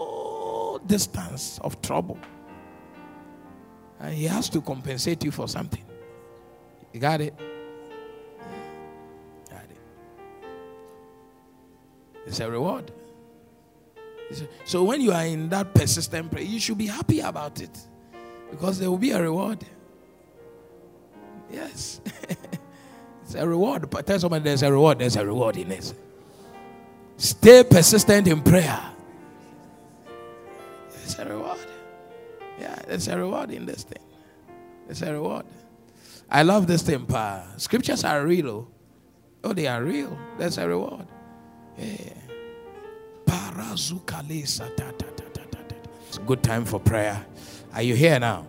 Speaker 1: distance of trouble. And He has to compensate you for something. You got it? Got it. It's a reward. So when you are in that persistent prayer, you should be happy about it because there will be a reward. Yes. it's a reward. But tell somebody there's a reward, there's a reward in it. Stay persistent in prayer. There's a reward. Yeah, there's a reward in this thing. There's a reward. I love this thing, pa. Scriptures are real. Oh, oh they are real. There's a reward. Yeah. It's a good time for prayer. Are you here now?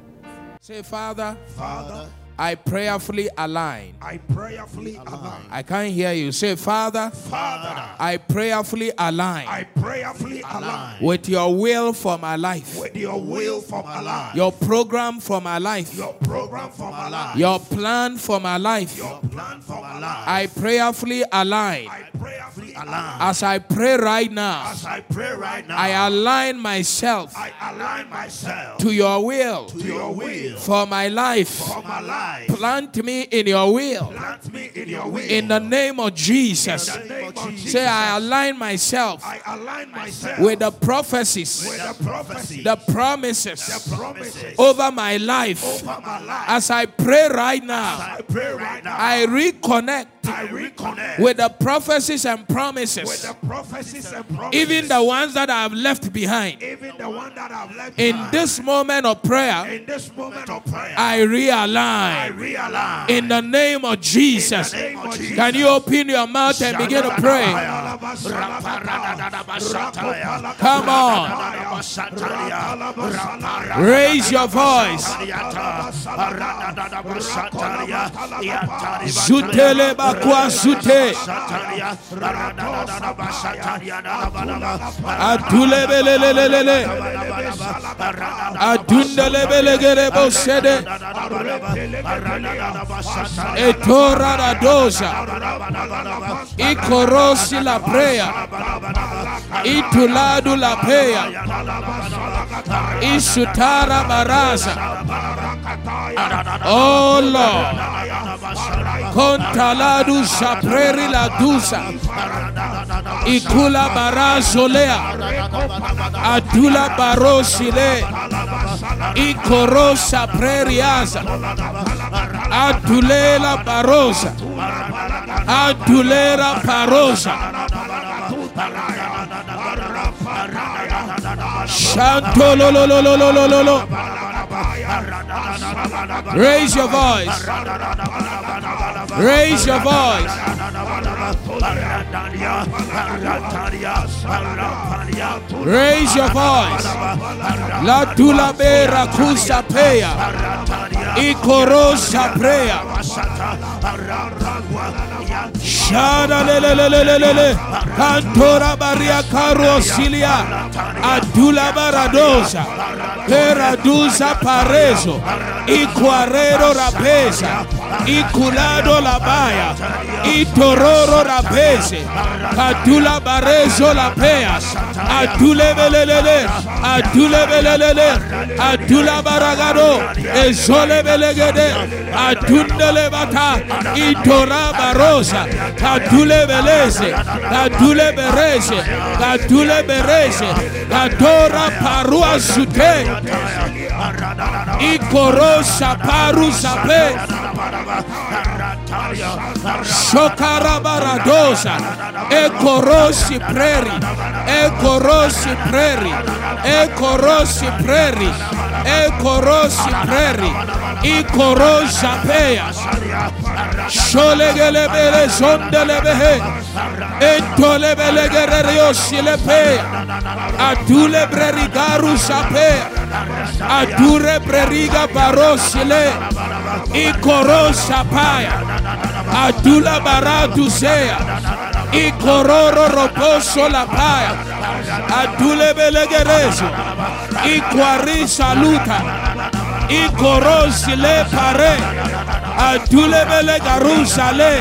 Speaker 1: Say, Father.
Speaker 3: Father.
Speaker 1: I prayerfully align.
Speaker 3: I prayerfully align.
Speaker 1: I can't hear you. Say, Father.
Speaker 3: Father.
Speaker 1: I prayerfully align.
Speaker 3: I prayerfully align
Speaker 1: with your will for my life.
Speaker 3: With your will for my life.
Speaker 1: Your program for my life.
Speaker 3: Your program for my life.
Speaker 1: Your plan for my life.
Speaker 3: Your plan for my life.
Speaker 1: I prayerfully align.
Speaker 3: I prayerfully align.
Speaker 1: As I pray right now.
Speaker 3: As I pray right now.
Speaker 1: I align myself.
Speaker 3: I align myself
Speaker 1: to your will.
Speaker 3: To your will.
Speaker 1: For my life.
Speaker 3: For my life.
Speaker 1: Plant me in your will.
Speaker 3: Plant me in your will.
Speaker 1: In the name of Jesus.
Speaker 3: Name of Jesus.
Speaker 1: Say, I align myself.
Speaker 3: I align myself
Speaker 1: with the prophecies.
Speaker 3: With the prophecies.
Speaker 1: The promises.
Speaker 3: The promises.
Speaker 1: Over my life.
Speaker 3: Over my life.
Speaker 1: As I pray right now.
Speaker 3: As I pray right now.
Speaker 1: I reconnect.
Speaker 3: I reconnect
Speaker 1: with the prophecies and promises.
Speaker 3: With the prophecies and promises.
Speaker 1: Even the ones that I have left behind.
Speaker 3: Even the one that I've left
Speaker 1: in
Speaker 3: behind.
Speaker 1: this moment of prayer.
Speaker 3: In this moment of prayer.
Speaker 1: I realign.
Speaker 3: I realign.
Speaker 1: In the name of Jesus.
Speaker 3: Name of Jesus.
Speaker 1: Can you open your mouth and begin to pray? Come on. Raise your voice. Bakwa zute. Adule belelelele. Adundele. Etora la dosa. Ikorosi la prea. Ituladu la pea. Isutara baraza. Oh Lord. Contaladu sapreri la dusa. Ikula barazolea. Adula barosile. Ikorosa preriaza. Adulela barosa. Adulera parosa. Shantololololololo. Raise your voice. Raise your voice. Raise your voice. La dula bera kusa peya. Ikorosa preya. Shada le. Cantora baria caro silia. Adula baradosa. Peradusa parezo. Iquarero rapesa. Iculado la baya. Itororo rapese. Adula barezo la peas. Adule belelele. Adule belelele. Adula baragado. Ezole belegede. Adundele bata. Itora barosa. Bereze. Kadule bereze. Kadora parua sute. Ikorosa paru sape. Shokarabaradosa, Ekorosi Prairie, Ekorosi Prairie, Ekorosi Prairie, Ekorosi Prairie, Ikorosa Peyas, Sholegelebele Sondelebehe, Entolebelegereriosilepe, Adule Brerigarusape, Adure Breriga Barosile, Ikorosa paya. Adula baratu seya. Ikororo roposo la paya. Adule belegerezo. Ikwari saluta. Ikorosi pare. Adule belegarusa le.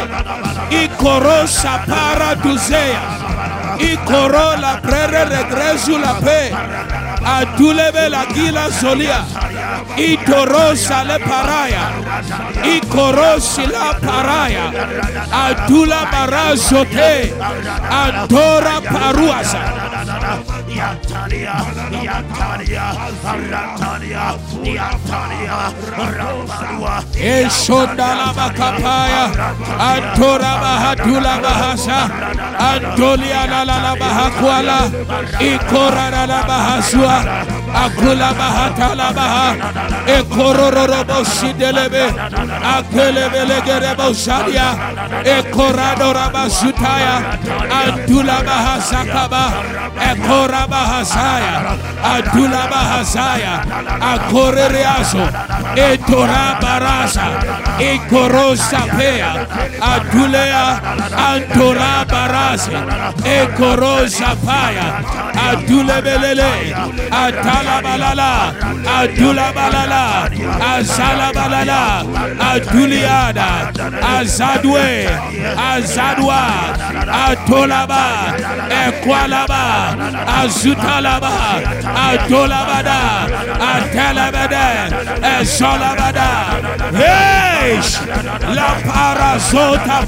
Speaker 1: Ikorosa para tuzeya. Ikoro la prere regresu la pe. Adule bela gila solia. Itorosa le paraya. Ikorosi la paraya. Adula barazote. Adora paruasa.
Speaker 3: Yantaria, Yantaria, Rantaria, Yantaria, Rambalua,
Speaker 1: Eshodala bakapaya. Antora bahatula bahasa. Antolia la la la bahakwala. Ikora la la bahasua. Akula bahata la baha. Ekororo bosidelebe. Akelebe legerebo shadia. Ekorado rabasutaya. Antula bahasakaba. Ekora bahasaya. Antula bahasaya. Akorereaso. Etora barasa. Ikorosa pea. Adulea. Antora barase. Ekorosa paya. Adule belele. Atala balala. Adula balala. Azala balala. Aduliada. Azadwe. Azadwa. Atolaba. Ekwalaba. Azutalaba. Atolabada. Atelabada. Esolabada. Hey! La parazota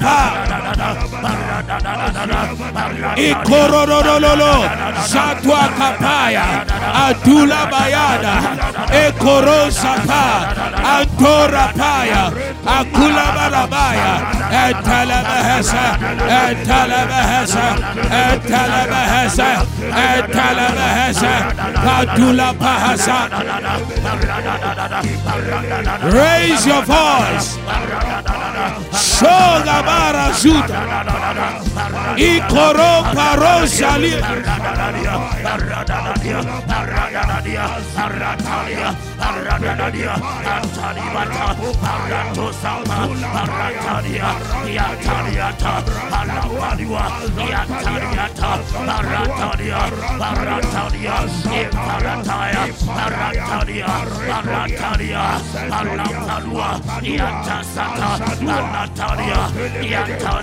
Speaker 1: kapaya. Adula. Etalabahasa. Etalabahasa. Etalabahasa. Kadula bahasa. Raise your voice. Bara zuta. Ikoro paro shali.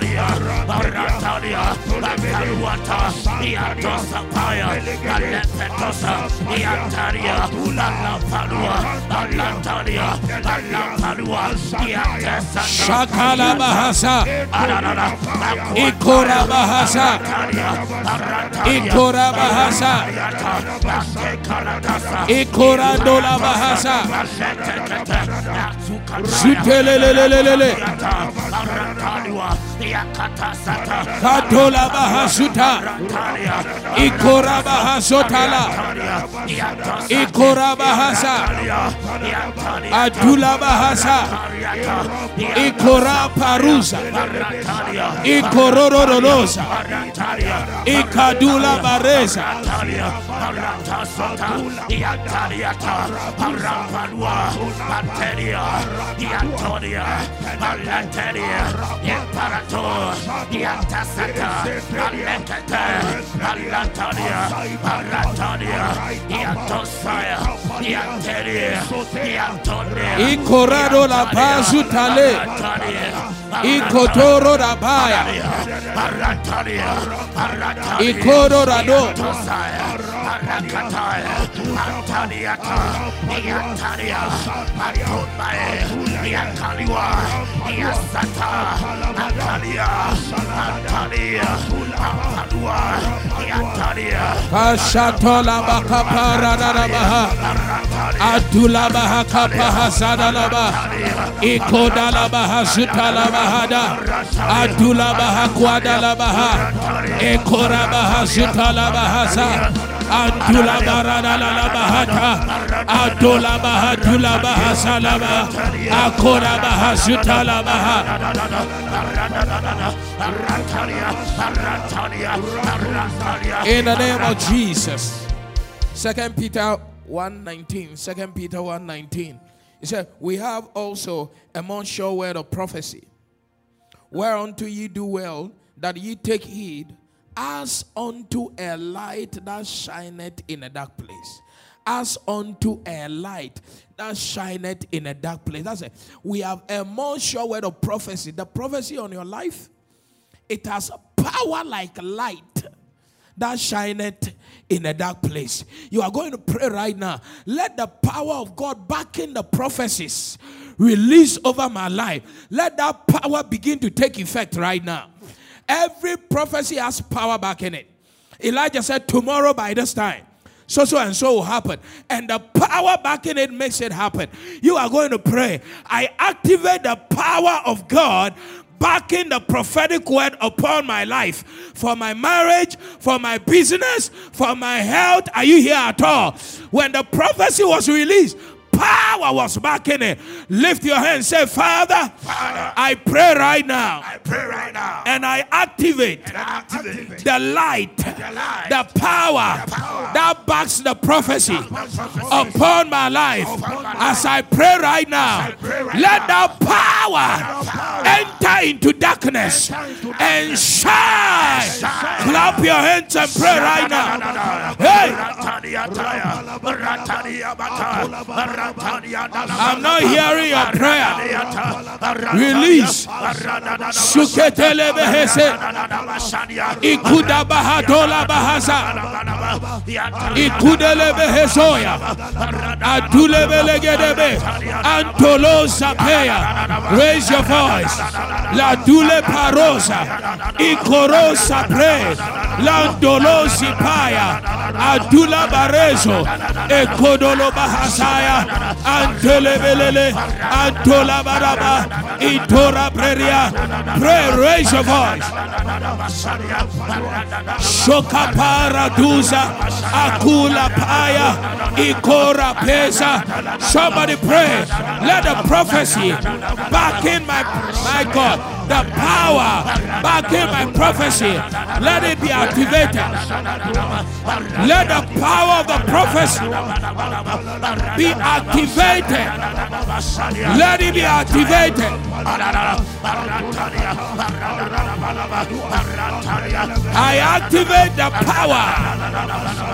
Speaker 3: Baratania, Baratania, Bacaluata, Iatosa Paya, Alepetosa, Iataria, Lalapalua, Alantaria, Alapalua, Iatesa,
Speaker 1: Shakala Bahasa,
Speaker 3: Arana,
Speaker 1: Ikora Bahasa, Ikora Bahasa, Ikora Dola Bahasa, Sutelelelelele, Baratania, Kadola bahasuta. Ikora bahasotala. Ikora bahasa. Adula bahasa. Ikora parusa. Ikorororosa. Ikadula baresa.
Speaker 3: Antonia, Alateria, Shato, Yatasata, Alekete, Alatonia, Alatonia, Yatosaya, Yateria, Yatonia,
Speaker 1: Ikorado la Pazutale, Ikotoro la Baya, Alatonia, Alatonia, Ikororado, Yatosaya, rabaya. Ikoro rado. Kashatola bakapara darabaha. Adula baha kapaha sadalaba. Ikodala baha sutala bahada. Adula baha kwadala baha. Ekora baha sutala bahasa. Adula barada la bahata. Adula. Akora baha sutala baha. In the name of Jesus. Second Peter 1:19. Second Peter 1:19. He said, We have also a more sure word of prophecy, Whereunto ye do well that ye take heed, as unto a light that shineth in a dark place. As unto a light that shineth in a dark place. That's it. We have a more sure word of prophecy. The prophecy on your life, it has power like light that shineth in a dark place. You are going to pray right now. Let the power of God back in the prophecies release over my life. Let that power begin to take effect right now. Every prophecy has power back in it. Elijah said, Tomorrow by this time, so so and so will happen. And the power back in it makes it happen. You are going to pray. I activate the power of God backing the prophetic word upon my life for my marriage, for my business, for my health. Are you here at all? When the prophecy was released, power was backing it. Lift your hand say, Father, Father, I pray right now.
Speaker 3: I pray right now.
Speaker 1: And I activate,
Speaker 3: and I activate
Speaker 1: the, light,
Speaker 3: the light,
Speaker 1: the power,
Speaker 3: the power
Speaker 1: that backs the prophecy,
Speaker 3: prophecy
Speaker 1: upon my life.
Speaker 3: upon my
Speaker 1: As I pray right now,
Speaker 3: pray right
Speaker 1: let
Speaker 3: now,
Speaker 1: the power enter into darkness and shine.
Speaker 3: shine.
Speaker 1: Clap your hands and pray right now. Hey, I'm not hearing your prayer. Release. Shuketele behese. Ikuda bahadola bahasa. Ikudele behesoya. Adule belegedebe. Antolo sapeya. Raise your voice. La dule parosa. Ikoro sapre. Landolo sipaya. Adula barezo. Ekodolo bahasaya. Antelebelele. Antola baraba. Itora preria. Pray, raise your voice. Shoka paraduza. Akula paya. Ikora pesa. Somebody pray. Let the prophecy back in my my God. The power back in my prophecy. Let it be activated. Let the power of the prophecy be activated. Let it be activated. I activate the power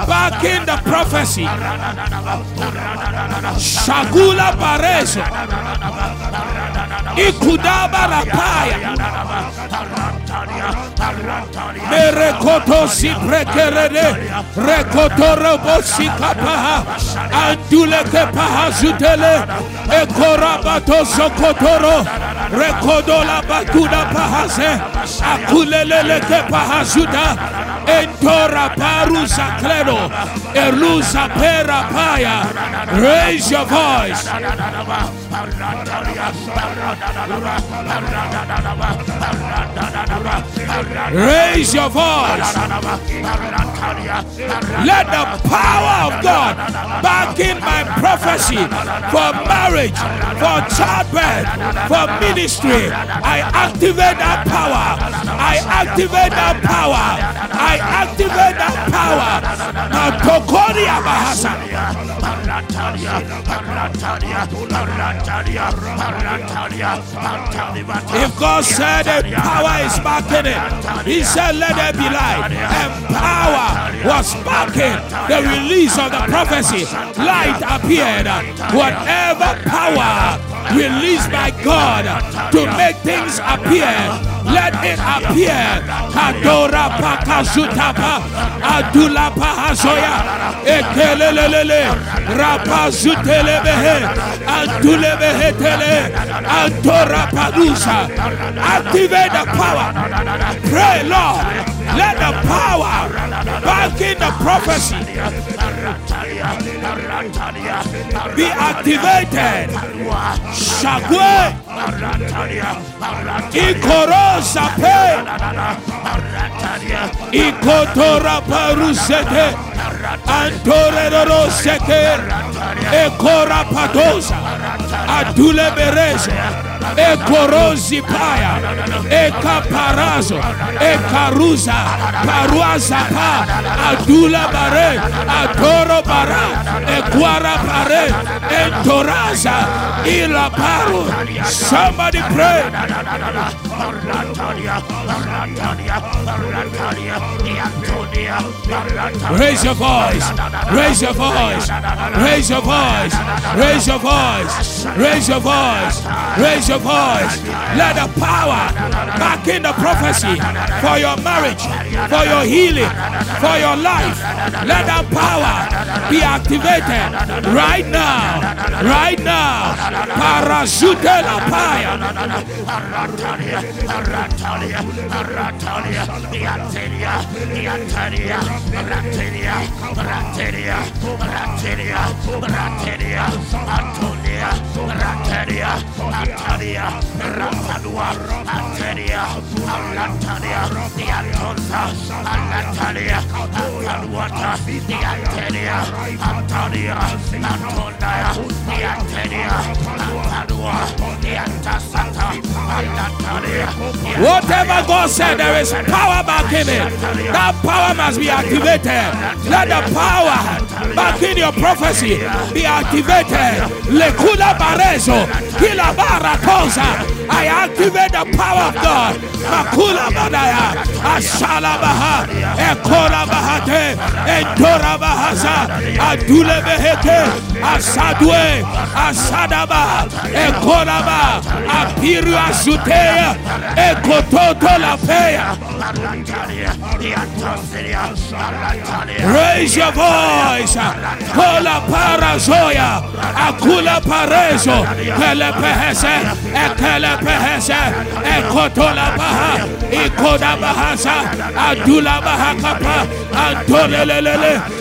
Speaker 1: back in the prophecy. Shagula Barezo. Ikudaba Rapaya. Merekoto si prekerede. Rekoto robo si kapaha. Andule zutele. Ekorabato. Rekodola bakuda pahase. Akulelele zuda. Entora. Elusa pera paya. Raise your voice. Raise your voice. da da da da Let the power of God back in my prophecy for marriage, for childbirth, for ministry. I activate that power. I activate that power. I activate that power. Now, Tokoria Bahasa. If God said that power is backing it, He said, Let there be light. And power was backing the release of the prophecy. Light appeared. Whatever power released by God to make things appear, let it appear. Kadora pakazutapa, adula pahazoya, ekelelelele, rapazutelebehe, antulebehetele, antora padusa. Activate the power. Pray, Lord. Let the power back in the prophecy be activated. Shagwe Ikorosa pe Ikotora parusete Antore roseke Ekora padosa Adule Ekaparazo Paruaza pa Adula bare Adoro bara Ekwara pare Entoraza Ila paru Somebody pray Raise your voice. Raise your voice. Raise your voice. Raise your voice. Raise your voice. Raise your voice. Let the power back in the prophecy for your marriage, for your healing, for your life. Let that power be activated right now. Right now. Parachute la paya. Ratinia, Ratinia, Ratinia, Ratinia, Ratinia, Antonia. Whatever God said, there is power back in it. That power must be activated. Let the power back in your prophecy be activated. Lekula barezo, kila baratosa. I activate the power of God. Makula badaya, ashala baha, ekola bahate, endora bahasa, adule behete, asadwe, asadaba, ekolaba, apiru asuteya, ekototo la peya. Raise your voice. Kola parazoya. Akula parezo. Kele pehese. Ekele pehese. Ekotola baha. Ikoda bahasa. Adula bahakapa.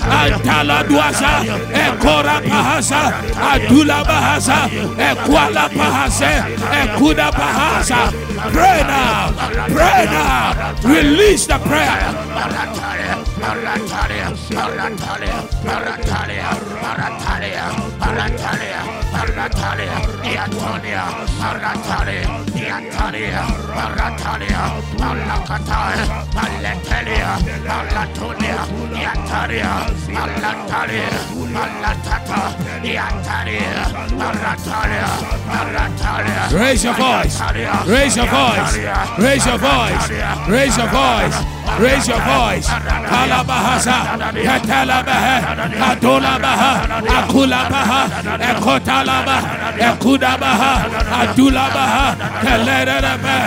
Speaker 1: Antala duasa. Ekora bahasa. Adula bahasa. Ekwala bahasa. Ekuda bahasa. Pray now. Pray now. Release the prayer. Raise your voice. Raise your voice. Raise your voice. Raise your voice. Raise your voice. Kalabahasa. Katalabaha. Katolabaha. Akulabaha. Ekotalabaha. Ekudabaha. Adulabaha. Kalerabaha.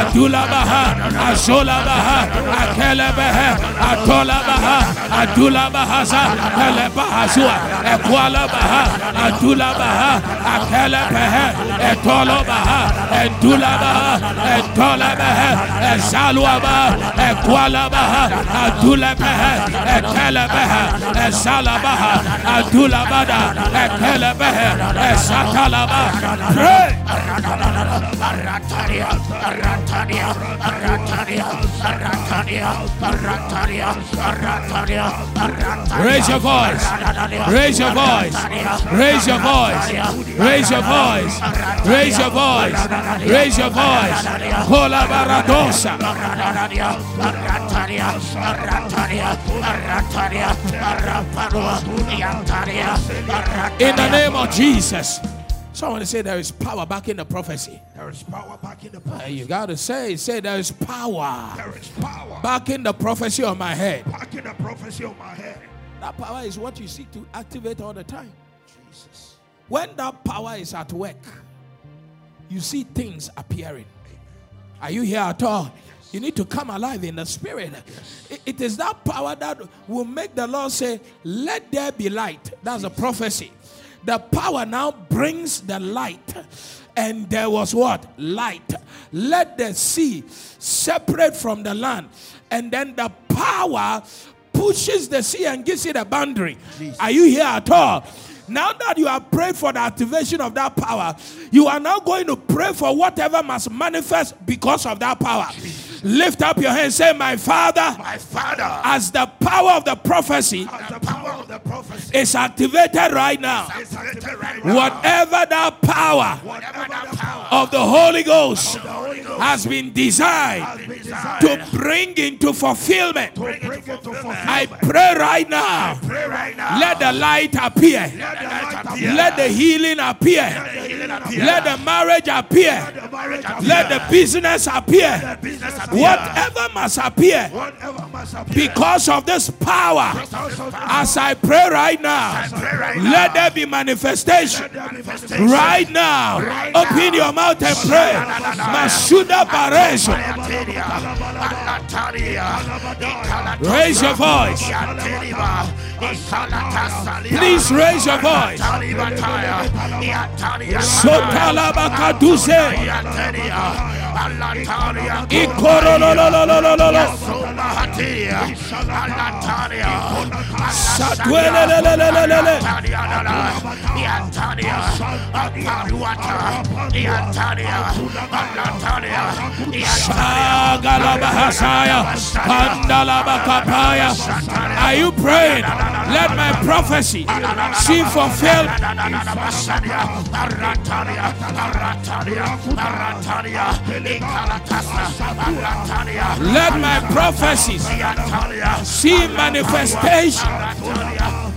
Speaker 1: Adulabaha. Asholabaha. Akelabaha. Atolabaha. Adulabahasa. Kalebahasua. Ekwalabaha. Adulabaha. Akelabaha. Etolabaha. Endulabaha. Etolabaha. Esaluabaha. Ekwalabaha. Adulabaha. Etelabaha. Esalabaha. Adulabada. Raise your voice. Raise your voice. Raise your voice. Raise your voice. Raise your voice. Raise your voice. Colabaradosa. In the name of Jesus. Someone say there is power back in the prophecy.
Speaker 3: There is power back in the
Speaker 1: Uh,
Speaker 3: prophecy.
Speaker 1: You got to say, say there is power
Speaker 3: There is power
Speaker 1: back in the prophecy on my head.
Speaker 3: back in the prophecy of my head.
Speaker 1: That power is what you seek to activate all the time.
Speaker 3: Jesus.
Speaker 1: When that power is at work, you see things appearing. Are you here at all? You need to come alive in the spirit. It- it is that power that will make the Lord say, Let there be light. That's a prophecy. The power now brings the light. And there was what? Light. Let the sea separate from the land. And then the power pushes the sea and gives it a boundary. Are you here at all? Now that you have prayed for the activation of that power, you are now going to pray for whatever must manifest because of that power. Lift up your hand, say, My Father,
Speaker 3: My Father,
Speaker 1: as the power of the prophecy
Speaker 3: as the power of the prophecy
Speaker 1: is activated right now,
Speaker 3: is activated right now,
Speaker 1: whatever that power
Speaker 3: whatever that power
Speaker 1: of the Holy Ghost
Speaker 3: of the Holy Ghost
Speaker 1: has been designed
Speaker 3: has been designed
Speaker 1: to bring into fulfillment,
Speaker 3: to bring it fulfillment,
Speaker 1: I pray right now,
Speaker 3: pray right now.
Speaker 1: let the light appear.
Speaker 3: Let the light appear.
Speaker 1: Let the healing appear.
Speaker 3: Let the healing appear.
Speaker 1: Let the marriage appear.
Speaker 3: the marriage appear.
Speaker 1: Let the business appear.
Speaker 3: The business appear.
Speaker 1: Whatever must appear
Speaker 3: Whatever must appear.
Speaker 1: because of this power. As I pray right now,
Speaker 3: pray right
Speaker 1: let there be manifestation. Right now, open your mouth and pray. Raise your voice. Please raise your voice. Are you praying? Let my prophecy see fulfilled. Let my prophecies see manifestation.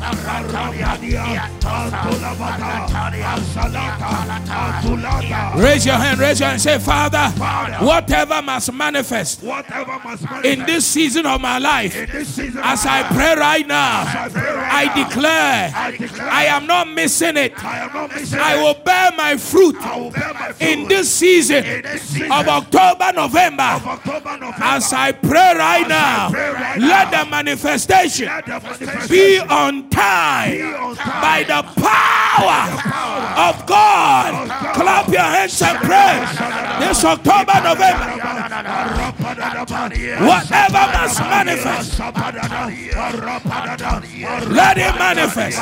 Speaker 1: Raise your hand, raise your hand, say, Father, whatever must manifest
Speaker 3: Whatever must manifest
Speaker 1: in this season of my life,
Speaker 3: this season of
Speaker 1: as I pray right now,
Speaker 3: I pray right
Speaker 1: I
Speaker 3: now,
Speaker 1: declare
Speaker 3: I
Speaker 1: am not missing it.
Speaker 3: I am not missing
Speaker 1: I
Speaker 3: it.
Speaker 1: will bear my fruit
Speaker 3: I will bear my fruit
Speaker 1: in this season of October, November. As I pray right now,
Speaker 3: pray right
Speaker 1: let
Speaker 3: now,
Speaker 1: the manifestation
Speaker 3: Let the manifestation
Speaker 1: be on time by the power of God. Clap your hands and pray. This October, November, whatever must manifest, let it manifest.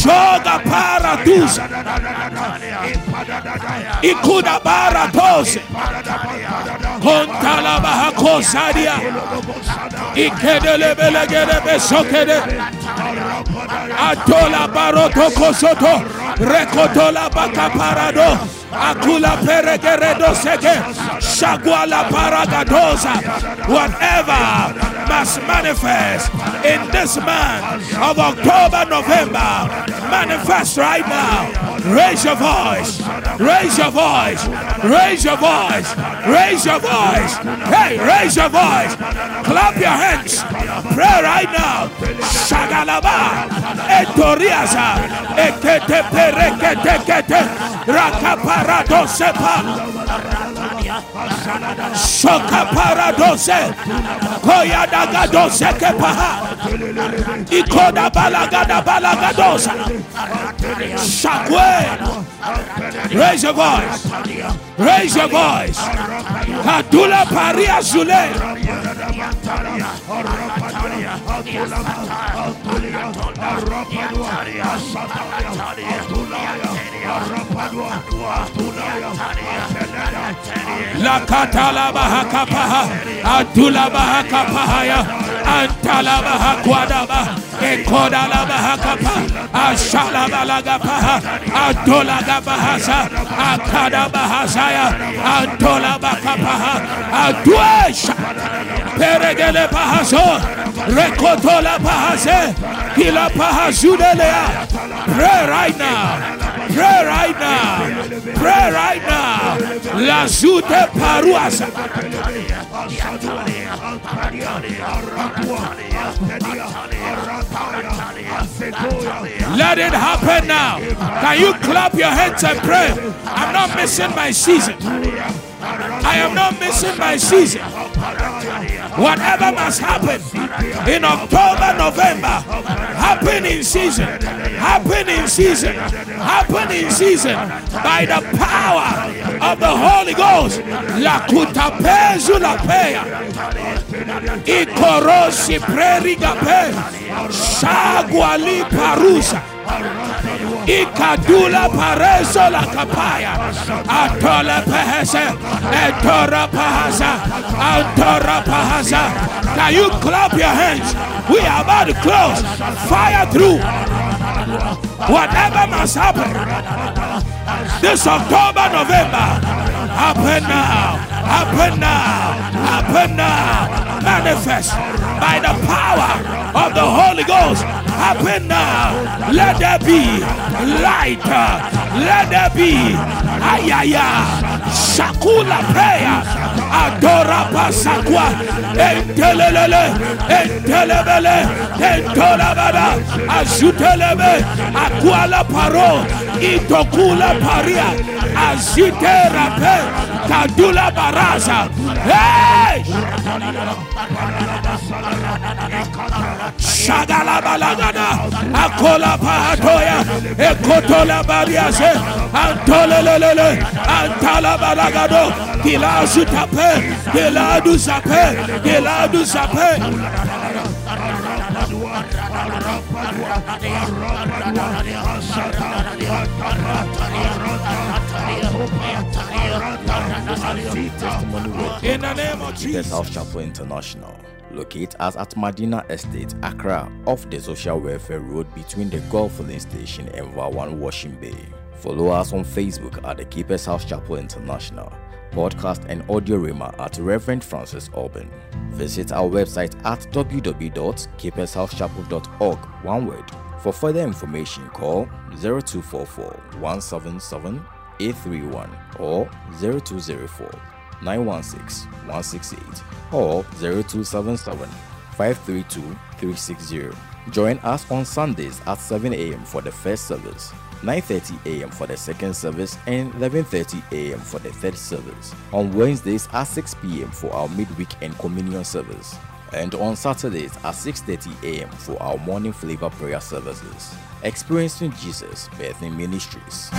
Speaker 1: Shoga paratusa. Ikuda baratose. Kontala bahakosadia. Ikedele belegede besokede. Atola baroto kosoto. Rekotola baka parado. Akula peregeredo seke. Shagwala paragadosa. Whatever must manifest in this month of October, November. Manifest right now. Raise your voice. Raise your voice. Raise your voice. Raise your voice. Hey, raise your voice. Clap your hands. Pray right now. Shagalaba. Etoriasa. Ekete perekete kete. Rakaparado sepa. Shoka paradose. Koyada gadose kepaha. Ikoda balagada balagadosa. Shakwe. Raise your voice. Raise your voice. Kadula paria zule. La katala bahakapaha. Adula bahakapahaya. Antala bahakwadaba. Ekoda la bahakapa. Ashala balagapaha. Adola gabahasa. Akada bahasaya. Antola bakapaha. Aduesha. Peregele pahaso. Rekotola pahase. Kila pahazudelea. Pray right now. Pray right now. Pray right now. La paruasa. Let it happen now. Can you clap your hands and pray? I'm not missing my season. I am not missing my season. Whatever must happen in October, November, happen in season, happen in season, happen in season by the power of the Holy Ghost. La kutapezu la peya. Ikorosi prerigape. Shagwali parusa. Ikadula pareso la kapaya. Atola pahasa. Etora pahasa. Antora pahasa. Can you clap your hands? We are about to close. Fire through. Whatever must happen. This October, November. Happen now. happen now, happen now, manifest by the power of the Holy Ghost, happen now. Let there be light, let there be ayaya, shakula prayer, adora pasakwa, entelelele, entelebele, entolabada, azutelebe, akwala paro, itokula paria, azite rape, kadula baraza. Hey! Shagala balagada, akola pahatoya, ekotola antala balagado, kila zutape, kila du zape, kila du. In the name of Jesus.
Speaker 2: House Chapel International. Locate us at Madina Estate, Accra, off the Social Welfare Road between the Gulf Filling Station and Vawan Washing Bay. Follow us on Facebook at the Keepers House Chapel International. Podcast and audio rhema at Reverend Francis Auburn. Visit our website at www.keepershousechapel.org. One word. For further information, call 0244 177 831 or 0204 916 168 or 0277 532 360. Join us on Sundays at 7 a.m. for the first service, 9:30 a.m. for the second service, and 11:30 a.m. for the third service. On Wednesdays at 6 p.m. for our midweek and communion service, and on Saturdays at 6:30 a.m. for our morning flavor prayer services. Experiencing Jesus Birthing Ministries.